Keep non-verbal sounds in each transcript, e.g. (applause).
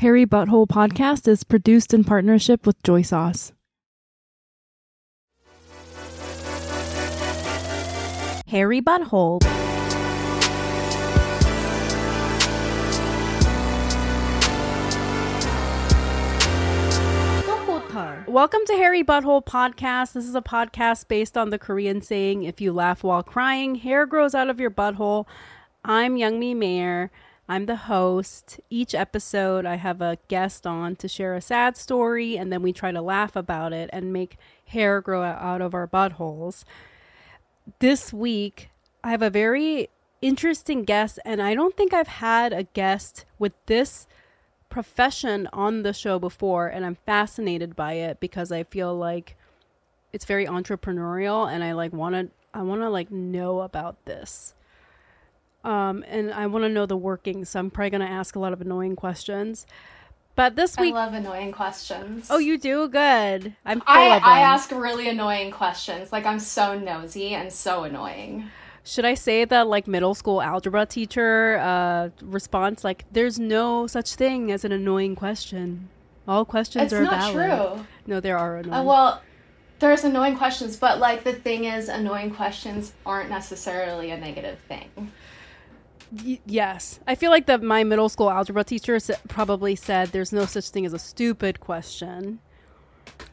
Hairy Butthole podcast is produced in partnership with Joy Sauce. Hairy Butthole. Welcome to Hairy Butthole Podcast. This is a podcast based on the Korean saying, if you laugh while crying, hair grows out of your butthole. I'm Youngmi Mayer. I'm the host. Each episode, I have a guest on to share a sad story, and then we try to laugh about it and make hair grow out of our buttholes. This week, I have a very interesting guest, and I don't think I've had a guest with this profession on the show before, and I'm fascinated by it because I feel like it's very entrepreneurial, and I like want to I want to like know about this. Um, and I want to know the workings, so I'm probably going to ask a lot of annoying questions. But this week, I love annoying questions. Oh, you do good. I'm. I I ask really annoying questions. Like I'm so nosy and so annoying. Should I say that like middle school algebra teacher uh, response? Like, there's no such thing as an annoying question. All questions are valid. it's are not valid. true. No, there are annoying. Uh, well, there's annoying questions, but like the thing is, annoying questions aren't necessarily a negative thing. Y- yes, I feel like that my middle school algebra teacher s- probably said there's no such thing as a stupid question.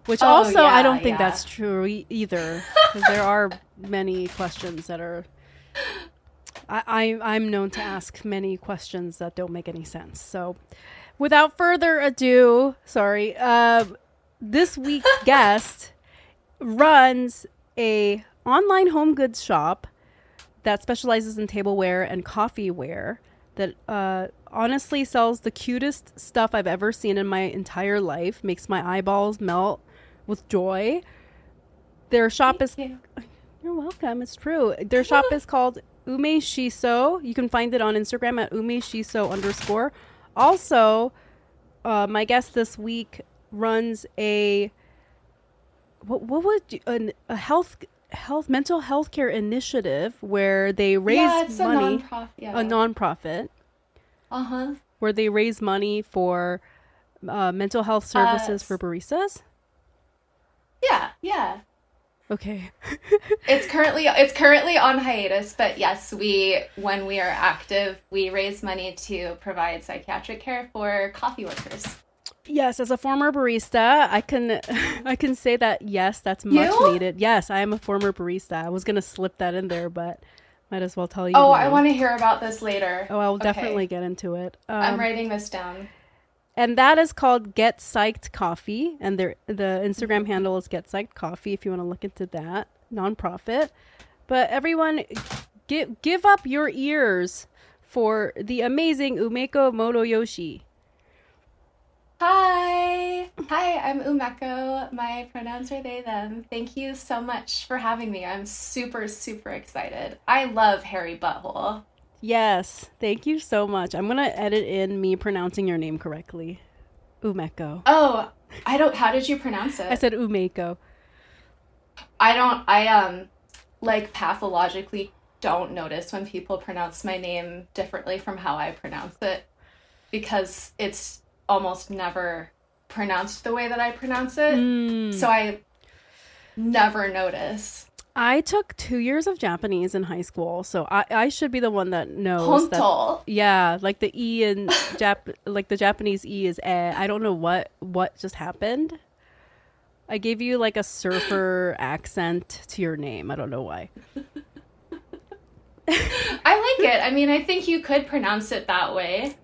Which Oh, also I don't think yeah. that's true e- either. 'cause there are (laughs) many questions that are. I, I I'm known to ask many questions that don't make any sense. So, without further ado, sorry. Uh, this week's (laughs) guest runs a online home goods shop that specializes in tableware and coffeeware that uh, honestly sells the cutest stuff I've ever seen in my entire life. Makes my eyeballs melt with joy. Their shop is. you. (laughs) You're welcome. It's true. Their shop is called Ume Shiso. You can find it on Instagram at Ume Shiso underscore. Also, uh, my guest this week runs a what what would you, an, a health health mental health care initiative where they raise yeah, it's money a non-profit. Yeah. a nonprofit uh huh. where they raise money for uh, mental health services Uh, for baristas. Yeah, yeah. Okay. It's currently it's currently on hiatus, but yes, we when we are active, we raise money to provide psychiatric care for coffee workers. Yes, as a former barista, I can (laughs) I can say that yes, that's much You? needed. Yes, I am a former barista. I was gonna slip that in there, but might as well tell you. Oh, now. I want to hear about this later. Oh, I will Okay. definitely get into it. Um, I'm writing this down. and that is called Get Psyched Coffee, and their the Instagram handle is Get Psyched Coffee. If you want to look into that nonprofit, but everyone, give give up your ears for the amazing Umeko Motoyoshi. Hi. Hi, I'm Umeko. My pronouns are they, them. Thank you so much for having me. I'm super, super excited. I love Hairy Butthole. Yes, thank you so much. I'm gonna edit in me pronouncing your name correctly. Umeko. Oh, I don't, how did you pronounce it? I said Umeko. I don't, I, um, like pathologically don't notice when people pronounce my name differently from how I pronounce it because it's almost never pronounced the way that I pronounce it. Mm. So I never notice. I took two years of Japanese in high school, so I, I should be the one that knows that. Yeah, like the e in (laughs) Jap, like the Japanese e is eh. I don't know what what just happened. I gave you like a surfer (laughs) accent to your name. I don't know why. (laughs) I like it. I mean, I think you could pronounce it that way.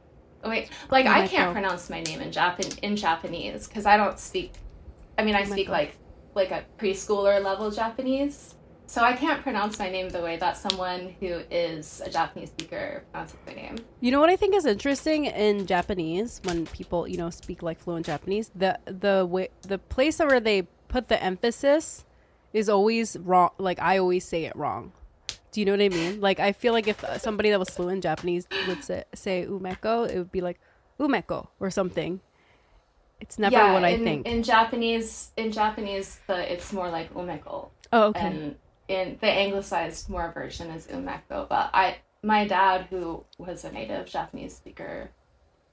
Oh, Wait, like Oh I can't God. pronounce my name in Japan in Japanese because I don't speak. I mean, I Oh speak God. like like a preschooler level Japanese, so I can't pronounce my name the way that someone who is a Japanese speaker pronounces my name. You know what I think is interesting in Japanese when people, you know, speak like fluent Japanese, the the way the place where they put the emphasis is always wrong. Like I always say it wrong. Do you know what I mean? Like I feel like if uh, somebody that was fluent in Japanese would say, say umeko, it would be like umeko or something. It's never yeah, what I in, think. in Japanese, in Japanese, the it's more like umeko, oh, okay. and in the anglicized more version is umeko. But I, my dad, who was a native Japanese speaker,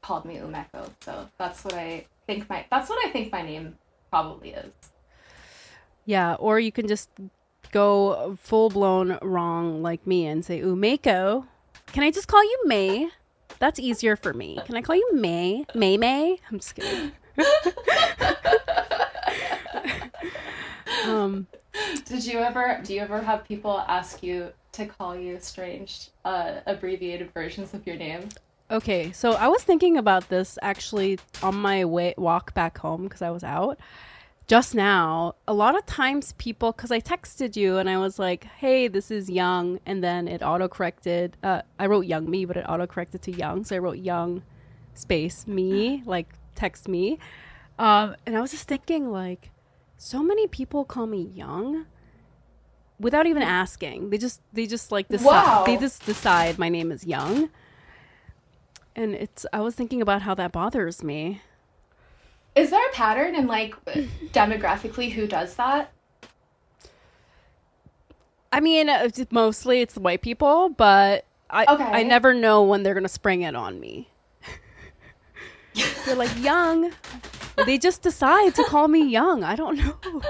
called me Umeko. So that's what I think my that's what I think my name probably is. Yeah, or you can just go full blown wrong like me and say Umeko. Can I just call you May? That's easier for me. Can I call you May? May May? (laughs) I'm just kidding. (laughs) um, Did you ever do you ever have people ask you to call you strange uh, abbreviated versions of your name? okay, so I was thinking about this actually on my way walk back home because I was out just now. A lot of times people because I texted you and I was like, "Hey, this is Young," and then it auto corrected. Uh, I wrote Young Me, but it auto corrected to Young, so I wrote Young space me (laughs) like text me. Um, and I was just thinking like, so many people call me Young without even asking. They just they just like decide Wow. they just decide my name is Young. And it's I was thinking about how that bothers me. Is there a pattern in like demographically who does that? I mean, uh, it's- mostly it's white people, but I Okay. I never know when they're gonna spring it on me. they're like young. They just decide to call me young. I don't know.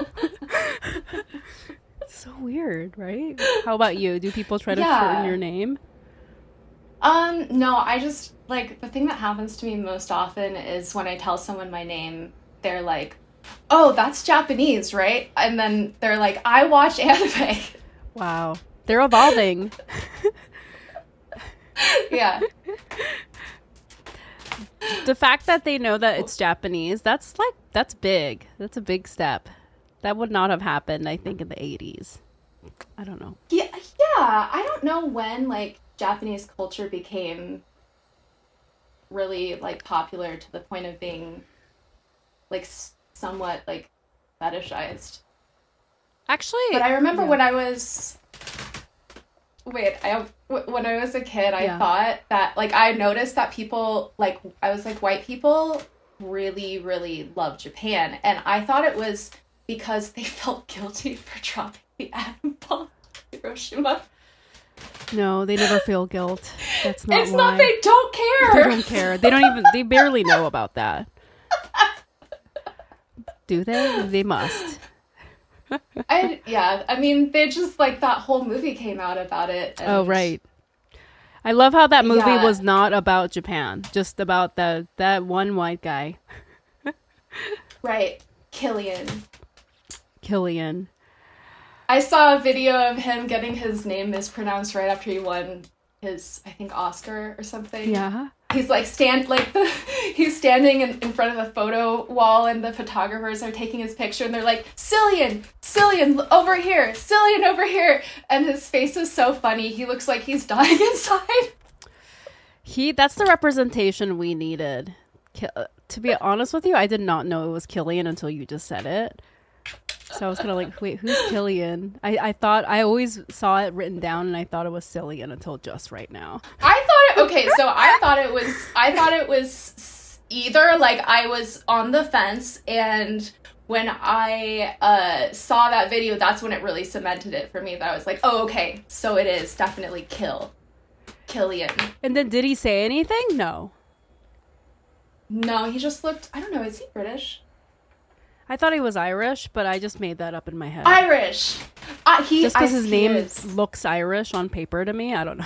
(laughs) so weird, right? How about you? Do people try to Yeah. shorten your name? Um, no, I just like the thing that happens to me most often is when I tell someone my name, they're like, "Oh, that's Japanese, right?" And then they're like, "I watch anime." Wow, they're evolving. (laughs) yeah. the fact that they know that it's Japanese, that's like that's big. That's a big step. That would not have happened, I think, in the 80s. I don't know. Yeah, yeah. I don't know when like Japanese culture became really like popular to the point of being like somewhat like fetishized. Actually, But I remember yeah. when I was wait, I when I was a kid, I Yeah. thought that like I noticed that people like I was like white people really really love Japan, and I thought it was because they (laughs) felt guilty for dropping the atom bomb Hiroshima. No, they never feel guilt. That's not it's why. not they don't care. They don't care. They don't even. They barely know about that. Do they? They must. I yeah, I mean they just like that whole movie came out about it. Oh right. I love how that movie Yeah. was not about Japan, just about the that one white guy, right. Killian. Killian. I saw a video of him getting his name mispronounced right after he won his, I think, Oscar or something. Yeah. He's like stand like the (laughs) he's standing in, in front of the photo wall and the photographers are taking his picture and they're like Cillian, Cillian over here, Cillian over here, and his face is so funny. He looks like he's dying (laughs) inside. He. That's the representation we needed. Uh, to be honest with you, I did not know it was Killian until you just said it. So I was kind of like, wait, who's Killian? I, I thought I always saw it written down, and I thought it was Cillian until just right now. I thought it okay, so I thought it was I thought it was either like I was on the fence and when I uh, saw that video, that's when it really cemented it for me. That I was like, oh, okay, so it is definitely Kill, Killian. And then did he say anything? No. No, he just looked. I don't know. Is he British? I thought he was Irish, but I just made that up in my head. Irish. Uh, he just because his name is. looks Irish on paper to me, I don't know.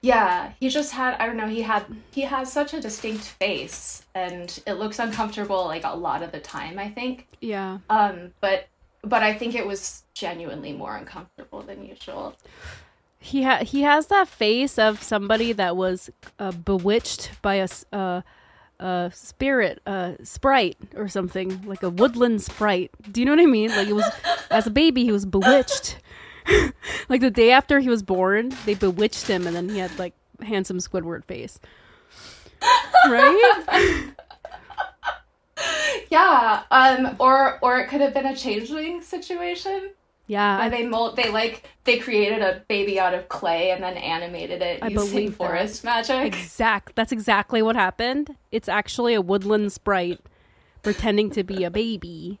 Yeah, he just had. I don't know. He had. He has such a distinct face, and it looks uncomfortable like a lot of the time. I think. Yeah. Um, but but I think it was genuinely more uncomfortable than usual. He ha- he has that face of somebody that was uh, bewitched by a s- a spirit, uh, sprite or something like a woodland sprite. Do you know what I mean? Like it was as a baby, he was bewitched. (laughs) like the day after he was born, they bewitched him, and then he had like handsome Squidward face. Right? (laughs) Yeah. Um. Or or it could have been a changeling situation. Yeah. I, they mold. They like they created a baby out of clay and then animated it I using believe that. forest magic. exact. That's exactly what happened. It's actually a woodland sprite pretending to be a baby.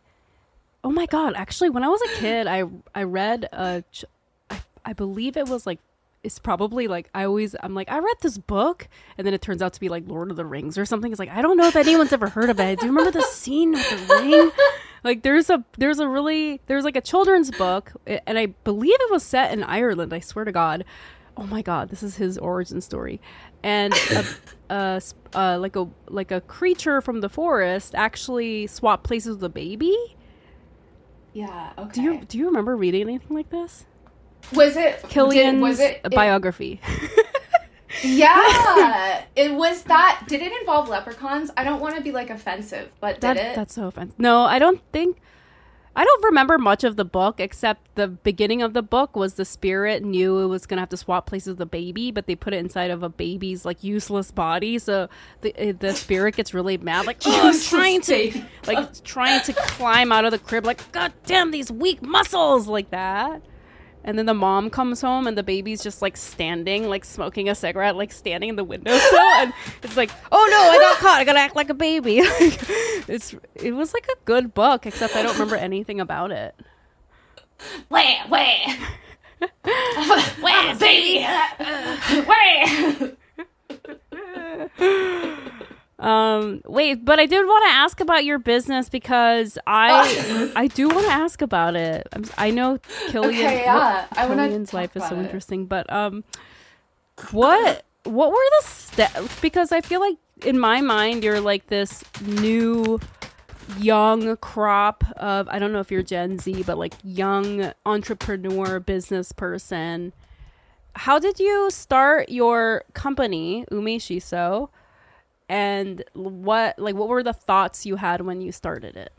Oh my god! Actually, when I was a kid, I I read a, ch- I, I believe it was like it's probably like I always I'm like I read this book and then it turns out to be like Lord of the Rings or something. It's like I don't know if anyone's ever heard of it. Do you remember the scene with the ring? Like there's a there's a really there's like a children's book and I believe it was set in Ireland. I swear to God. Oh my God, this is his origin story, and a, (laughs) a, uh, like a like a creature from the forest actually swapped places with a baby. Yeah. Okay. Do you do you remember reading anything like this? Was it Killian's did, was it, it biography? (laughs) yeah, (laughs) it was that. Did it involve leprechauns? I don't want to be like offensive, but did that, it? That's so offensive. No, I don't think. I don't remember much of the book except the beginning of the book was the spirit knew it was gonna have to swap places with the baby, but they put it inside of a baby's like useless body, so the eh, the spirit gets really mad, like oh, I'm trying to like trying to climb out of the crib, like God damn these weak muscles, like that. And then the mom comes home and the baby's just like standing, like smoking a cigarette, like standing in the windowsill. (laughs) and it's like, oh no, I got caught. I gotta act like a baby. (laughs) it's it was like a good book, except I don't remember (laughs) anything about it. Wait, wait. wait, baby. wait. Um, wait, but I did want to ask about your business because I I do want to ask about it. I'm, i know Killian. Okay, yeah, what, I Killian's life is so it. interesting, but um, what what were the steps? Because I feel like in my mind you're like this new young crop of I don't know if you're Gen Z, but like young entrepreneur business person. How did you start your company, Ume Shiso? And what like what were the thoughts you had when you started it?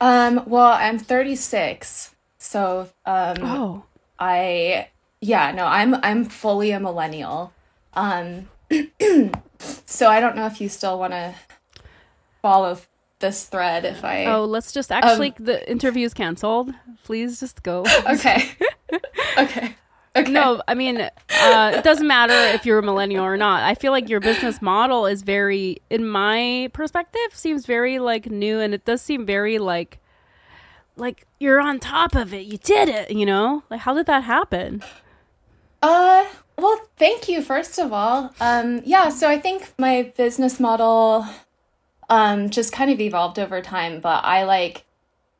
Um well i'm 36 so um oh. I yeah no i'm i'm fully a millennial. Um (clears throat) so i don't know if you still want to follow this thread if i oh let's just actually um, the interview's canceled. Please just go. (laughs) okay. (laughs) Okay Okay. No, I mean, uh, it doesn't matter if you're a millennial or not. I feel like your business model is very, in my perspective, seems very like new, and it does seem very like, like you're on top of it. You did it. You know, like how did that happen? Uh, well, thank you first of all. Um, yeah, so I think my business model, um, just kind of evolved over time, but I like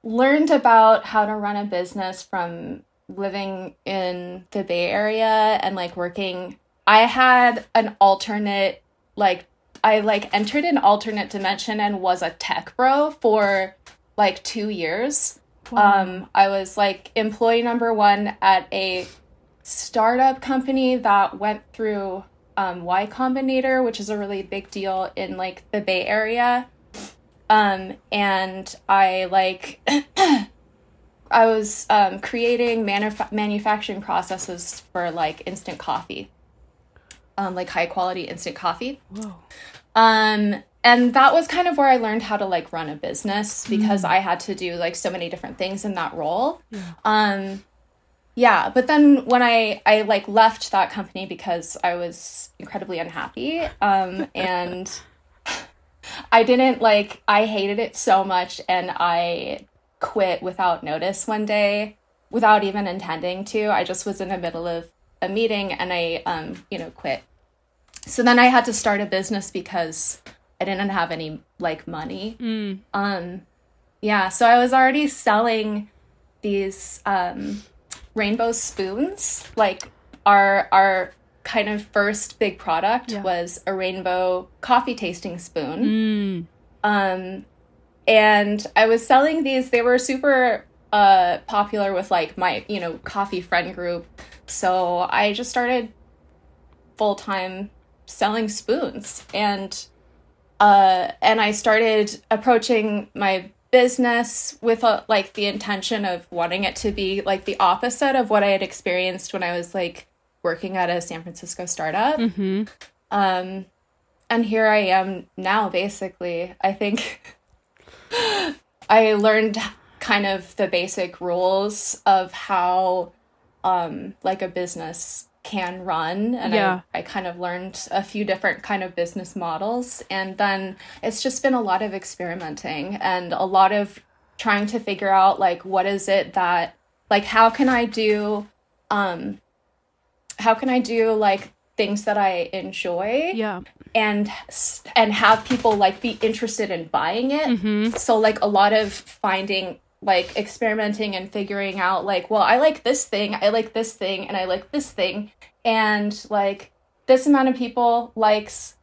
learned about how to run a business from living in the Bay Area and like working, I had an alternate, like, I like entered an alternate dimension and was a tech bro for like two years. Wow. Um, I was like employee number one at a startup company that went through um, Y Combinator, which is a really big deal in like the Bay Area. Um, and I like (clears throat) I was um, creating manuf- manufacturing processes for like instant coffee, um, like high quality instant coffee. Whoa. Um, and that was kind of where I learned how to like run a business because mm. I had to do like so many different things in that role. Yeah. Um, yeah, but then when I I like left that company because I was incredibly unhappy, um, (laughs) and I didn't like I hated it so much, and I quit without notice one day without even intending to. I just was in the middle of a meeting and I um, you know, quit. So then I had to start a business because I didn't have any like money. Mm. Um yeah, so I was already selling these um rainbow spoons. Like our our kind of first big product yeah. was a rainbow coffee tasting spoon. Mm. Um and I was selling these. They were super uh, popular with like my you know coffee friend group. So I just started full time selling spoons and uh, and I started approaching my business with a, like the intention of wanting it to be like the opposite of what I had experienced when I was like working at a San Francisco startup. Mm-hmm. Um, and here I am now, basically. I think (laughs) I learned kind of the basic rules of how um like a business can run and yeah. I, I kind of learned a few different kind of business models and then it's just been a lot of experimenting and a lot of trying to figure out like what is it that like how can I do um how can I do like things that I enjoy Yeah. and and have people like be interested in buying it. So like a lot of finding like experimenting and figuring out like well I like this thing, I like this thing and I like this thing and like this amount of people likes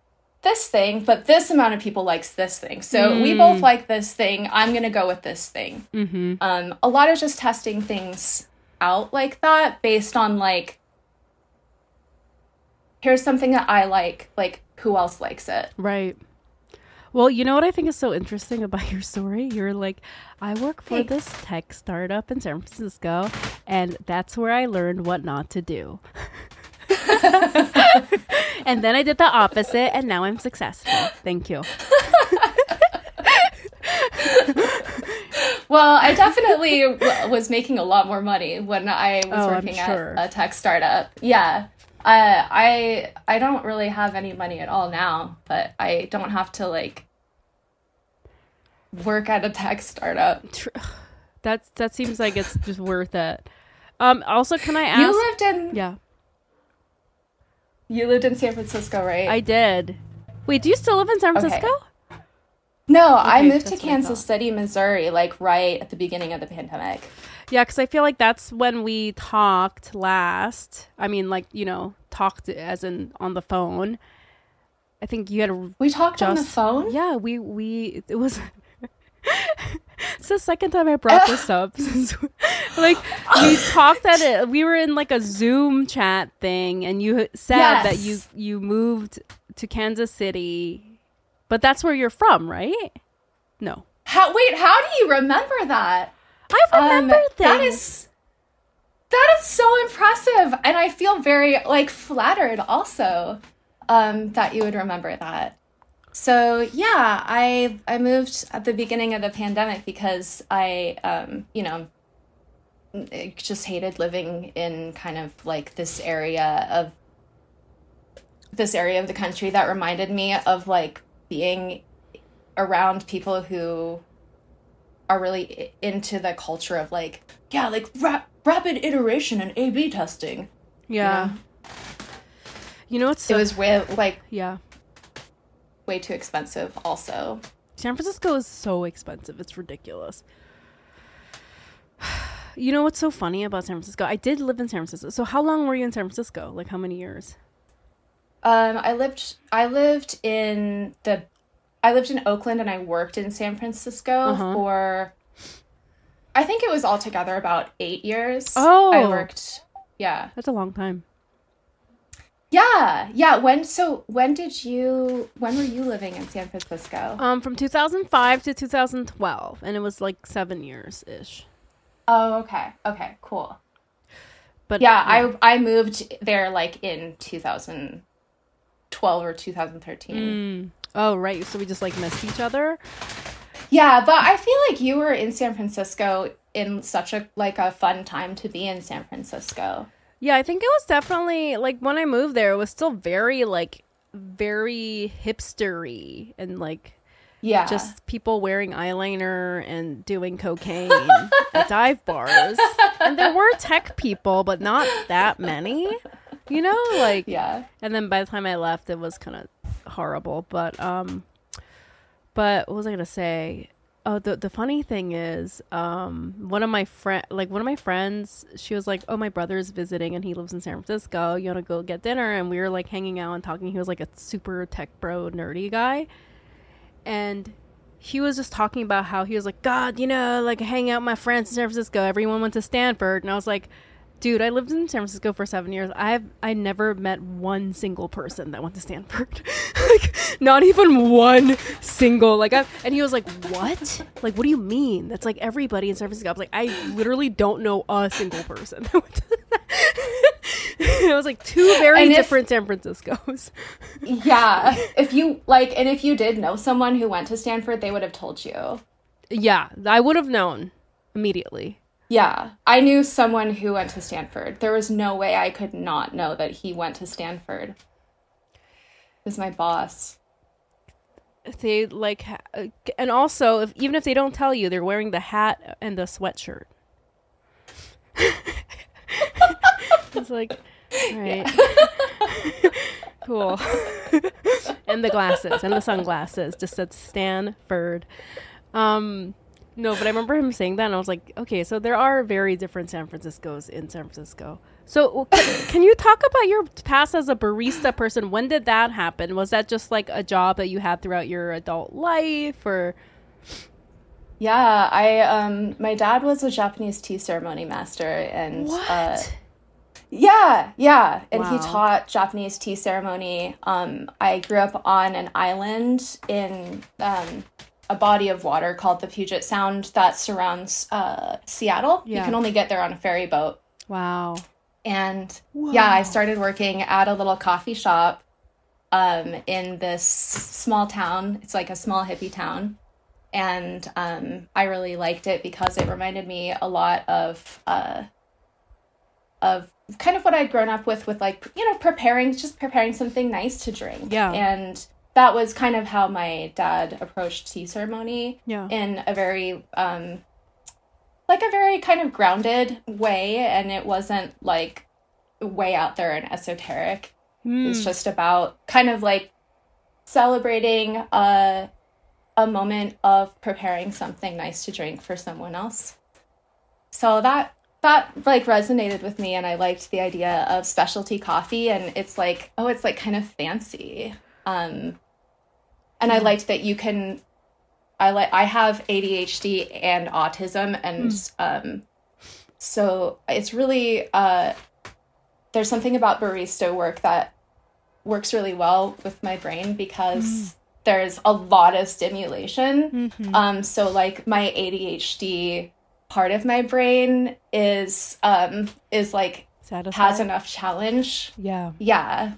this thing, but this amount of people likes this thing. So we both like this thing. I'm going to go with this thing. Mm-hmm. Um a lot of just testing things out like that based on like here's something that I like, like who else likes it? Right. Well, you know what I think is so interesting about (laughs) your story? You're like, I work for Thanks. this tech startup in San Francisco, and that's where I learned what not to do. (laughs) and then I did the opposite, and now I'm successful. Thank you. (laughs) Well, I definitely w- was making a lot more money when I was Oh, working sure. at a tech startup. Yeah. Uh, I I don't really have any money at all now, but I don't have to like work at a tech startup. Tr- That that seems like it's just worth it. Um. Also, can I ask? You lived in yeah, you lived in San Francisco, right? I did. Wait, do you still live in San Okay. Francisco? no, I moved to that's Kansas. City, Missouri, like right at the beginning of the pandemic. Yeah, because I feel like that's when we talked last. I mean, like you know, talked as in on the phone. I think you had a We talked on the phone. Yeah, we we it was. (laughs) it's the second time I brought this up. (laughs) like we (laughs) talked at it. We were in like a Zoom chat thing, and you said that you you moved to Kansas City, but that's where you're from, right? No, How wait, how do you remember that? I remember Um, things. That is that is so impressive, and I feel very like flattered also um, that you would remember that. So yeah, I I moved at the beginning of the pandemic because I um, you know just hated living in kind of like this area of this area of the country that reminded me of like being around people who are really into the culture of like yeah like ra- rapid iteration and a b testing yeah. You know what's it was way like yeah. way too expensive also San Francisco is so expensive. It's ridiculous. (sighs) You know what's so funny about San Francisco? I did live in San Francisco. So how long were you in San Francisco? Like how many years? um i lived i lived in the i lived in oakland and i worked in san francisco Uh-huh. for i think it was altogether about eight years Oh. i worked yeah That's a long time. yeah yeah when so when did you when were you living in san francisco Um from 2005 to 2012 and it was like 7 years ish. Oh, okay. Okay, cool. But Yeah, I I moved there like in 2012 or 2013. Mm. Oh, right. So we just like missed each other. Yeah, but I feel like you were in San Francisco in such a like a fun time to be in San Francisco. Yeah, I think it was definitely like when I moved there, it was still very like very hipstery and like Yeah. just people wearing eyeliner and doing cocaine at (laughs) dive bars. And there were tech people, but not that many. You know, like yeah. and then by the time I left it was kind of horrible, but um but what was I to say? Oh, the the funny thing is, um, one of my friend, like one of my friends, she was like, "Oh, my brother's visiting, and he lives in San Francisco. You want to go get dinner?" And we were like hanging out and talking. He was like a super tech bro, nerdy guy, and he was just talking about how he was like, God, you know, like hang out with my friends in San Francisco. Everyone went to Stanford, and I was like, dude, I lived in San Francisco for seven years. I've I never met one single person that went to Stanford, (laughs) like not even one single. Like I, and he was like, what? Like what do you mean? That's like everybody in San Francisco. I was like, I literally don't know a single person. that went to (laughs) it was like two very And if- different San Franciscos. (laughs) Yeah. if you like and if you did know someone who went to Stanford, they would have told you. yeah, I would have known immediately. Yeah. I knew someone who went to Stanford. There was no way I could not know that he went to Stanford. Is my boss. they like uh, and also if, even if they don't tell you they're wearing the hat and the sweatshirt (laughs) it's like (laughs) Right. (laughs) cool. and the glasses and the sunglasses just said Stanford. Um, no, but I remember him saying that, and I was like, okay, so there are very different San Franciscos in San Francisco. So, can, (coughs) can you talk about your past as a barista person? When did that happen? Was that just like a job that you had throughout your adult life, or? Yeah, I um my dad was a Japanese tea ceremony master and What? uh yeah, yeah, and he taught Japanese tea ceremony. Um I grew up on an island in um a body of water called the Puget Sound that surrounds uh Seattle. You can only get there on a ferry boat. wow. And yeah, I started working at a little coffee shop um, in this small town. It's like a small hippie town. And um, I really liked it because it reminded me a lot of uh, of kind of what I'd grown up with, with like you know preparing, just preparing something nice to drink. Yeah. And that was kind of how my dad approached tea ceremony Yeah. in a very um like a very kind of grounded way. And it wasn't like way out there and esoteric. Hmm. it's just about kind of like celebrating a a moment of preparing something nice to drink for someone else. So that that like resonated with me and i liked the idea of specialty coffee. And it's like oh it's like kind of fancy. Um and i liked that you can i like i have adhd and autism and um so it's really uh there's something about barista work that works really well with my brain because there's a lot of stimulation Mhm. um, so like my ADHD part of my brain is um is like Satisfied? has enough challenge. yeah. Yeah.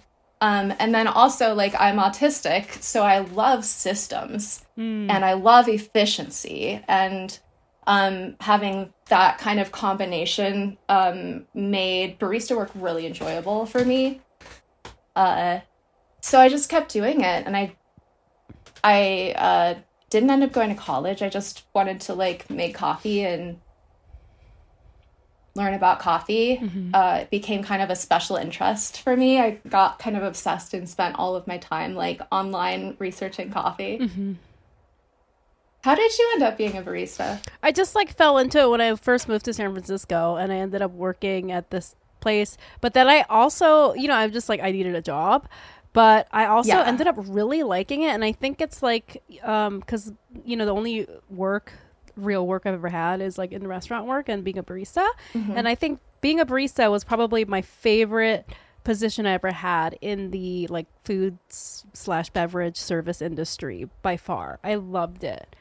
Um, and then also like I'm autistic, so I love systems Mm. and I love efficiency and um, having that kind of combination um, made barista work really enjoyable for me. Uh, so I just kept doing it, and I I uh, didn't end up going to college. I just wanted to like make coffee and learn about coffee. Uh, it became kind of a special interest for me. I got kind of obsessed and spent all of my time like online researching coffee. How did you end up being a barista? I just like fell into it when I first moved to San Francisco and I ended up working at this place. But then I also, you know, I'm just like I needed a job. But I also Yeah. ended up really liking it and I think it's like um cuz you know the only work real work I've ever had is like in restaurant work and being a barista. And I think being a barista was probably my favorite position I ever had in the like food slash beverage service industry by far. I loved it.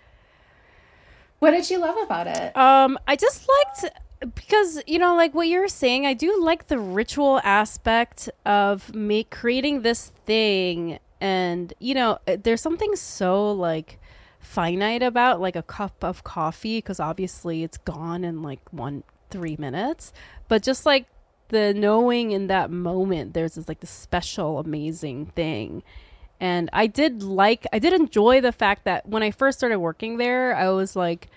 What did you love about it? Um, I just liked because you know, like what you're saying, I do like the ritual aspect of me creating this thing, and you know, there's something so like finite about like a cup of coffee because obviously it's gone in like one three minutes, but just like the knowing in that moment, there's this like this special, amazing thing. And I did like, I did enjoy the fact that when I first started working there, I was like,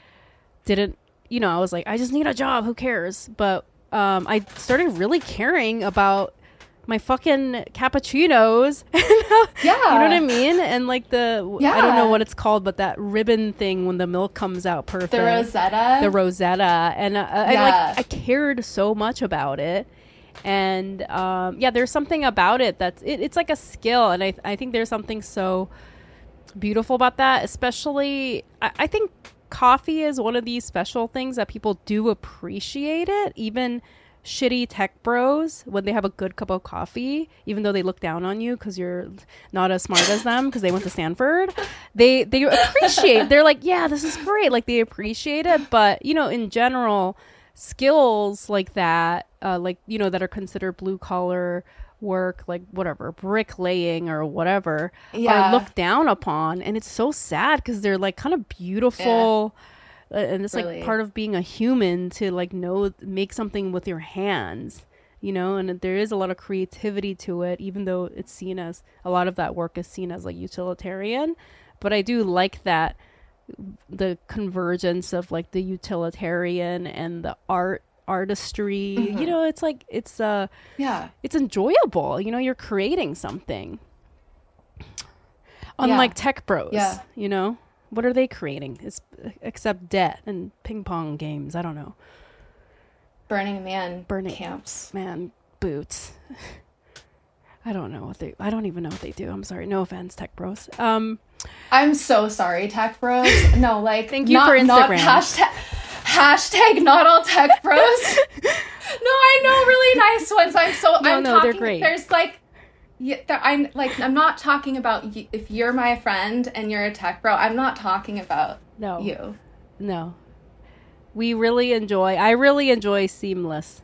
didn't you know i was like i just need a job. Who cares? But um i started really caring about my fucking cappuccinos. (laughs) Yeah. you know what i mean? And like the i don't know what it's called but that ribbon thing when the milk comes out perfect. The Rosetta. the rosetta. And uh, I like I cared so much about it. And um, yeah there's something about it that's it, it's like a skill. And I, I think there's something so beautiful about that especially I, I think coffee is one of these special things that people do appreciate it even shitty tech bros when they have a good cup of coffee even though they look down on you because you're not as smart as them because they went to stanford. They they appreciate they're like yeah this is great. Like they appreciate it but you know in general skills like that uh, like you know that are considered blue collar work like whatever bricklaying or whatever Yeah. are looked down upon and it's so sad because they're like kind of beautiful uh, and it's Really. like part of being a human to like know make something with your hands you know and there is a lot of creativity to it even though it's seen as a lot of that work is seen as like utilitarian but i do like that the convergence of like the utilitarian and the art artistry. You know, it's like it's uh Yeah. it's enjoyable. You know, you're creating something. Unlike tech bros, Yeah. you know, what are they creating? It's except debt and ping pong games. I don't know. Burning Man Burning- camps. Man, boots. (laughs) I don't know what they. I don't even know what they do. I'm sorry. No offense, tech bros. Um, I'm so sorry, tech bros. (laughs) No, like Thank you not, for Not Instagram. hashtag, hashtag not all tech bros. (laughs) no, I know really nice ones. I'm so No, I'm no, they're great. There's like. Yeah, I'm like I'm not talking about y- if you're my friend and you're a tech bro. I'm not talking about no, you. no. We really enjoy. I really enjoy Seamless.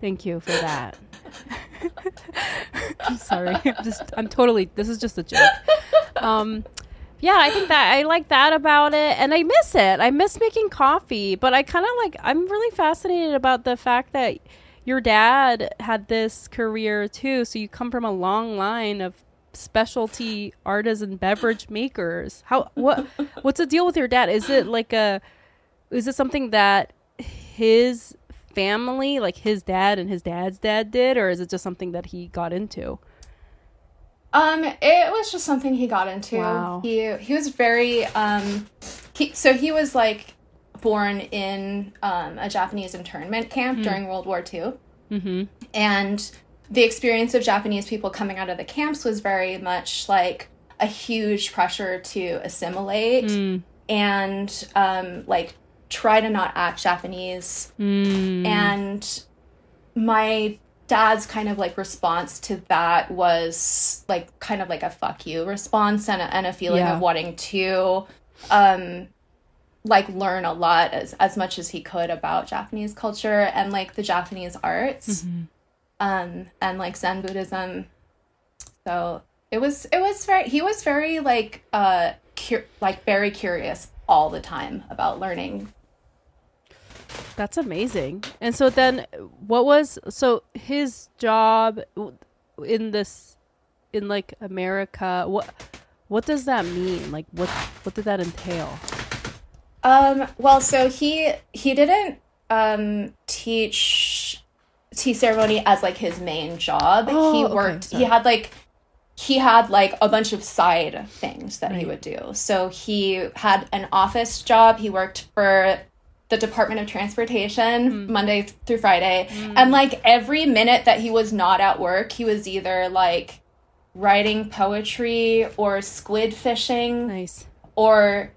Thank you for that. (laughs) I'm sorry. I'm just. I'm totally. This is just a joke. Um, yeah, I think that I like that about it, and I miss it. I miss making coffee, but I kind of like. I'm really fascinated about the fact that your dad had this career too. So you come from a long line of specialty artisan beverage makers. How what (laughs) what's the deal with your dad? Is it like a is it something that his family, like his dad and his dad's dad did, or is it just something that he got into? Um, it was just something he got into. Wow. He he was very um, he so he was like born in um, a Japanese internment camp during World War II, Mm-hmm. and the experience of Japanese people coming out of the camps was very much like a huge pressure to assimilate Mm. and um, like try to not act Japanese Mm. and my dad's kind of like response to that was like kind of like a fuck you response and a, and a feeling Yeah. of wanting to um like learn a lot as as much as he could about Japanese culture and like the Japanese arts um and like Zen Buddhism so it was it was very he was very like uh cur- like very curious all the time about learning That's amazing. And so then what was so his job in this in like America what what does that mean? Like what what did that entail? Um, well, so he he didn't um teach tea ceremony as like his main job. Oh, he worked sorry. he had like he had like a bunch of side things that he would do. So he had an office job. He worked for the Department of Transportation Hmm. Monday through Friday. And like every minute that he was not at work, he was either like writing poetry or squid fishing Nice. or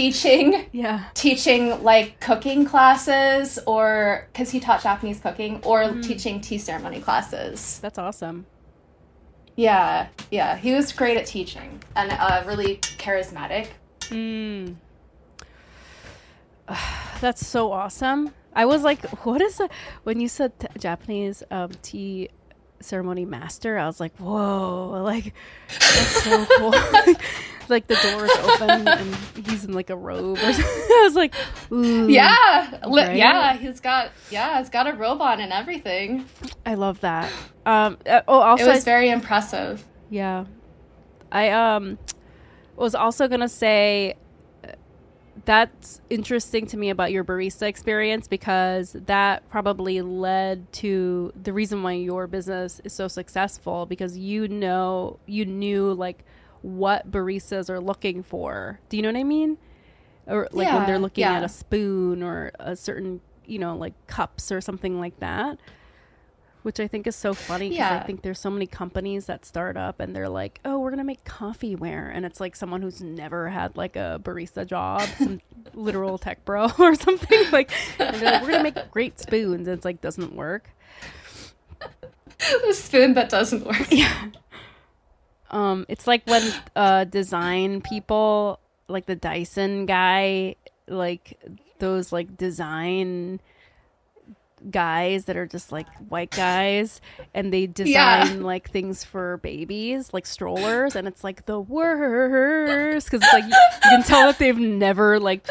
teaching Yeah. teaching like cooking classes or because he taught japanese cooking or teaching tea ceremony classes That's awesome. yeah yeah he was great at teaching and uh, really charismatic Mm. (sighs) That's so awesome. I was like, what is that? When you said t- Japanese um, tea ceremony master, I was like, whoa, like, that's so cool. (laughs) like, the doors open and he's in like a robe or (laughs) something. I was like, ooh. yeah Right? yeah he's got yeah he's got a robot and everything I love that. Um, uh, oh, also, it was I- very impressive Yeah. I um was also going to say that's interesting to me about your barista experience because that probably led to the reason why your business is so successful because you know you knew like what baristas are looking for. Do you know what I mean? Or like when they're looking yeah. at a spoon or a certain, you know, like cups or something like that. Which I think is so funny because I think there's so many companies that start up and they're like, "Oh, we're gonna make coffee ware," and it's like someone who's never had like a barista job, some (laughs) literal tech bro (laughs) or something. Like, like, "We're gonna make great spoons," and it's like doesn't work. the spoon that doesn't work (laughs) Yeah. Um, it's like when uh design people, like the Dyson guy, like those like design guys that are just like white guys and they design Yeah. like things for babies like strollers and it's like the worst because it's like you, you can tell that they've never like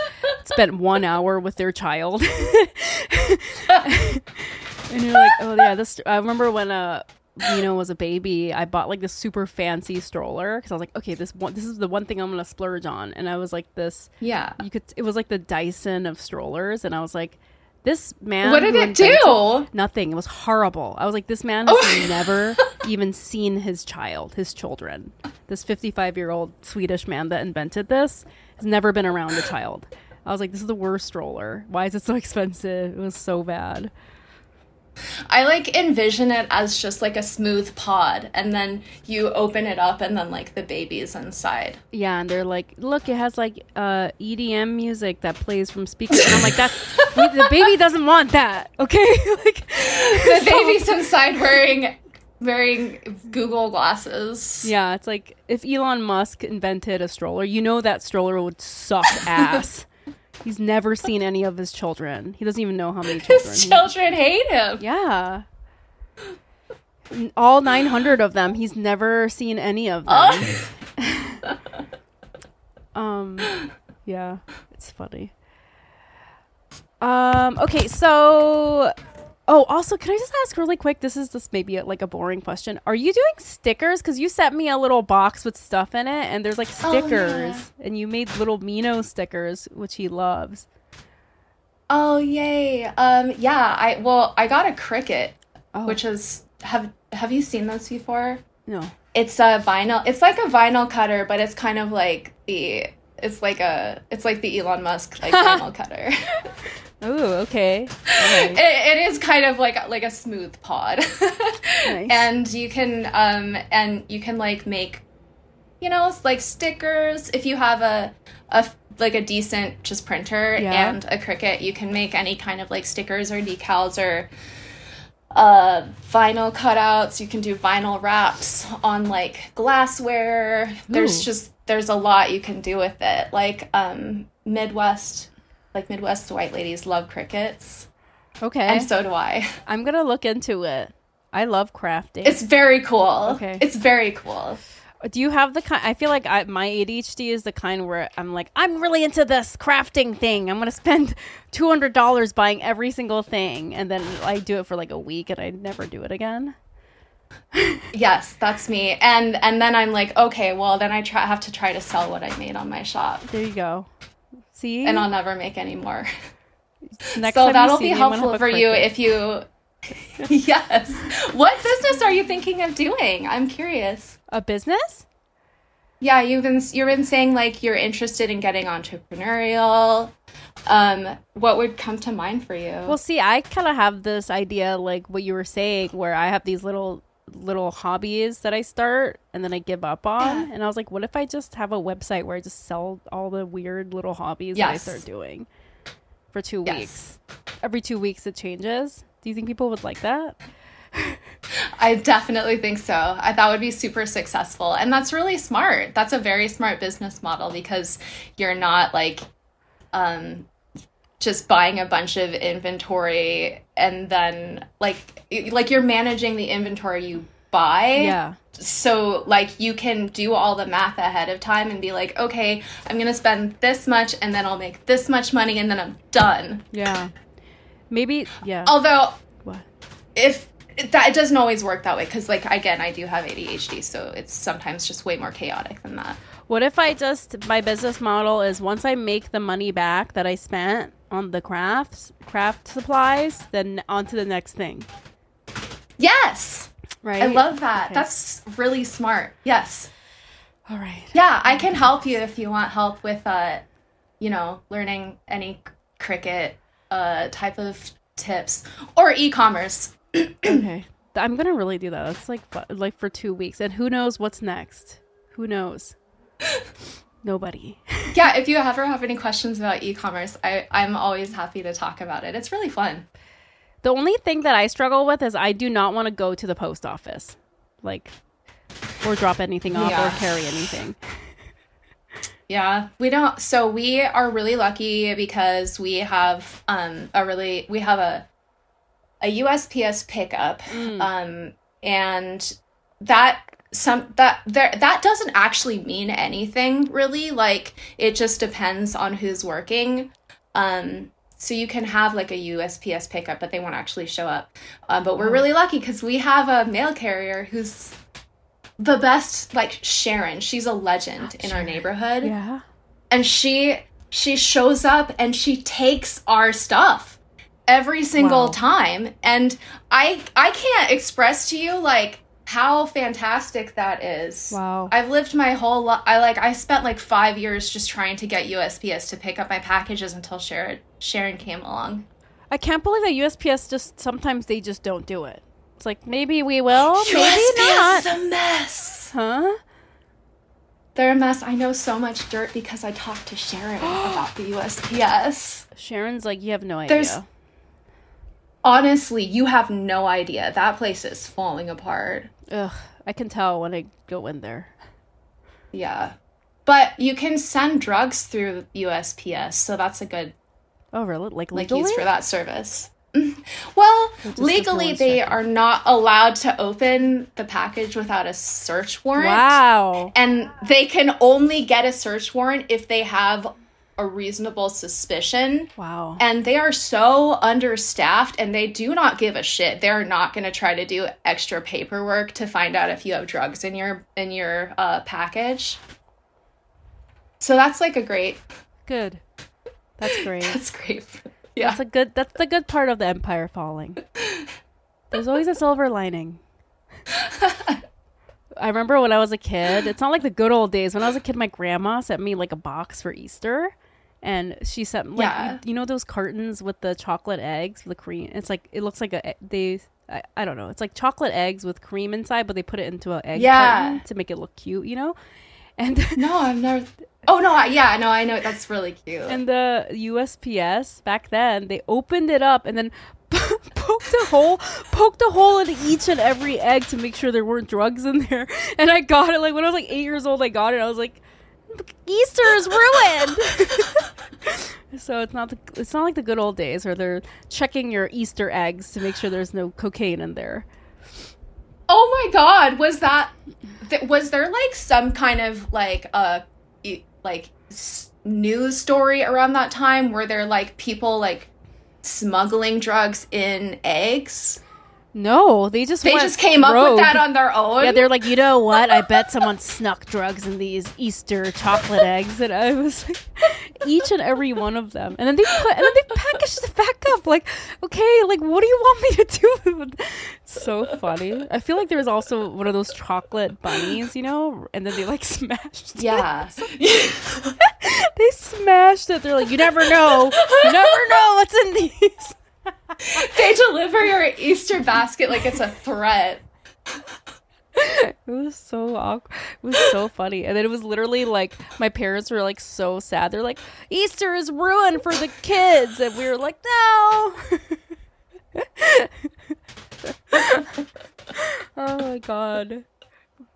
spent one hour with their child (laughs) and you're like oh yeah this i remember when uh Vino was a baby, I bought like this super fancy stroller because I was like, okay, this one, this is the one thing I'm gonna splurge on, and I was like, this, yeah you could, it was like the Dyson of strollers, and I was like, This man. What did it do? Nothing. It was horrible. I was like, this man has Oh. (laughs) never even seen his child, his children. This 55 year old Swedish man that invented this has never been around a child. I was like, this is the worst stroller. Why is it so (laughs) expensive? It was so bad. I like envision it as just like a smooth pod, and then you open it up, and then like the baby's inside. Yeah, and they're like, look, it has like uh, EDM music that plays from speakers. And I'm like, that the baby doesn't want that, okay? (laughs) like, The (laughs) baby's inside wearing wearing Google glasses. yeah, it's like if Elon Musk invented a stroller, you know that stroller would suck (laughs) ass. He's never seen any of his children. He doesn't even know how many children. His children hate him. Yeah. All 900 of them. He's never seen any of them. Oh. (laughs) Um, yeah, it's funny. Um, okay, so oh, also, can I just ask really quick? This is this maybe like a boring question. Are you doing stickers? Because you sent me a little box with stuff in it, and there's like Oh, stickers, yeah. and you made little Mino stickers, which he loves. Oh yay! Um, yeah. I well, I got a Cricut, Oh, which is have have you seen those before? no, It's a vinyl. It's like a vinyl cutter, but it's kind of like the. It's like a. It's like the Elon Musk like (laughs) vinyl cutter. (laughs) oh, okay, (laughs) it, it is kind of like like a smooth pod. Nice. (laughs) and you can um and you can like make you know like stickers. If you have a a like a decent just printer Yeah. and a cricut you can make any kind of like stickers or decals or uh vinyl cutouts. You can do vinyl wraps on like glassware. There's just there's a lot you can do with it. Like um midwest like midwest white ladies love Cricuts okay. and so do I. (laughs) I'm gonna look into it. I love crafting. It's very cool. Okay. It's very cool. Do you have the kind? I feel like I, my ADHD is the kind where I'm like, I'm really into this crafting thing. I'm gonna spend (laughs) two hundred dollars buying every single thing, and then I do it for like a week, and I never do it again. (laughs) Yes, that's me. And and then I'm like, okay, well then I try have to try to sell what I made on my shop. There you go. See, And I'll never make any more. (laughs) next so that'll be helpful for you if you (laughs) Yes. What business are you thinking of doing? I'm curious. a business. Yeah, you've been you've been saying like you're interested in getting entrepreneurial. Um, what would come to mind for you? Well, see, I kind of have this idea, like what you were saying, where I have these little little hobbies that I start and then I give up on. And I was like, what if I just have a website where I just sell all the weird little hobbies that I start doing for two Yes. weeks? Every two weeks it changes. Do you think people would like that? (laughs) I definitely think so. I thought would be super successful. And that's really smart. That's a very smart business model because you're not like um just buying a bunch of inventory and then like like you're managing the inventory you buy. Yeah. So like you can do all the math ahead of time and be like, "Okay, I'm to spend this much and then I'll make this much money and then I'm done." Yeah. Maybe, yeah. Although What? if that it doesn't always work that way because like again i do have adhd so it's sometimes just way more chaotic than that What if I just my business model is once I make the money back that I spent on the crafts, craft supplies, then on to the next thing. yes Right? i love that Okay. that's really smart yes All right. yeah i can help you if you want help with uh you know learning any Cricut uh type of tips or e-commerce (clears throat) okay. I'm gonna really do that. That's like like for two weeks, and who knows what's next? Who knows? Nobody. (laughs) yeah if you ever have any questions about e-commerce i i'm always happy to talk about it it's really fun The only thing that I struggle with is I do not want to go to the post office, like, or drop anything off Yeah. or carry anything. (laughs) Yeah, we don't. So we are really lucky because we have um a really we have a a USPS pickup um and that some that there that doesn't actually mean anything really. Like it just depends on who's working. Um so you can have like a USPS pickup but they won't actually show up. Uh, but we're really lucky because we have a mail carrier who's the best like Sharon. She's a legend in our neighborhood. Yeah. and she she shows up and she takes our stuff every single Wow. time. And i i can't express to you like how fantastic that is Wow. i've lived my whole life i like i spent like five years just trying to get usps to pick up my packages until sharon sharon came along I can't believe that USPS just sometimes they just don't do it. It's like maybe we will, maybe USPS not. is a mess Huh? they're a mess i know so much dirt because i talked to sharon about the usps Sharon's like, you have no idea. There's- honestly you have no idea that place is falling apart Ugh, I can tell when I go in there. Yeah. But you can send drugs through USPS, so that's a good Oh, really? Like like legally? use for that service. (laughs) well, legally they are not allowed to open the package without a search warrant. Wow. And they can only get a search warrant if they have a reasonable suspicion. Wow. And they are so understaffed and they do not give a shit. They're not going to try to do extra paperwork to find out if you have drugs in your in your uh, package. So that's like a great Good. That's great. (laughs) that's great. Yeah. That's a good. That's the good part of the empire falling. There's always a silver lining. (laughs) I remember when I was a kid. It's not like the good old days. When I was a kid, my grandma sent me like a box for Easter, and she sent like Yeah. you, you know those cartons with the chocolate eggs, the cream. It's like it looks like a they. I, I don't know. It's like chocolate eggs with cream inside, but they put it into an egg Yeah. carton to make it look cute. You know, and (laughs) No, I've never. Oh no, I, yeah, no, I know that's really cute. And the USPS back then, they opened it up and then (laughs) poked a hole, poked a hole in each and every egg to make sure there weren't drugs in there. (laughs) And I got it like when I was like eight years old. I got it. I was like, Easter is ruined. (laughs) so it's not the, it's not like the good old days where they're checking your Easter eggs to make sure there's no cocaine in there. oh my god, was that? Th- was there like some kind of like uh e- like s- news story around that time where there like people like smuggling drugs in eggs? No, they just They just came up with that on their own. Yeah, they're like, you know what? I bet someone snuck drugs in these Easter chocolate eggs, and I was like, (laughs) each and every one of them, and then they put, and then they packaged it back up. Like, okay, like, what do you want me to do? It's so funny. I feel like there was also one of those chocolate bunnies, you know, and then they like (laughs) smashed. it. yeah. (laughs) they smashed it. They're like, you never know, you never know what's in these. They deliver your Easter basket like it's a threat. It was so awkward. It was so funny. And then it was literally like my parents were like so sad. They're like, Easter is ruined for the kids. And we were like, no. (laughs) oh my god.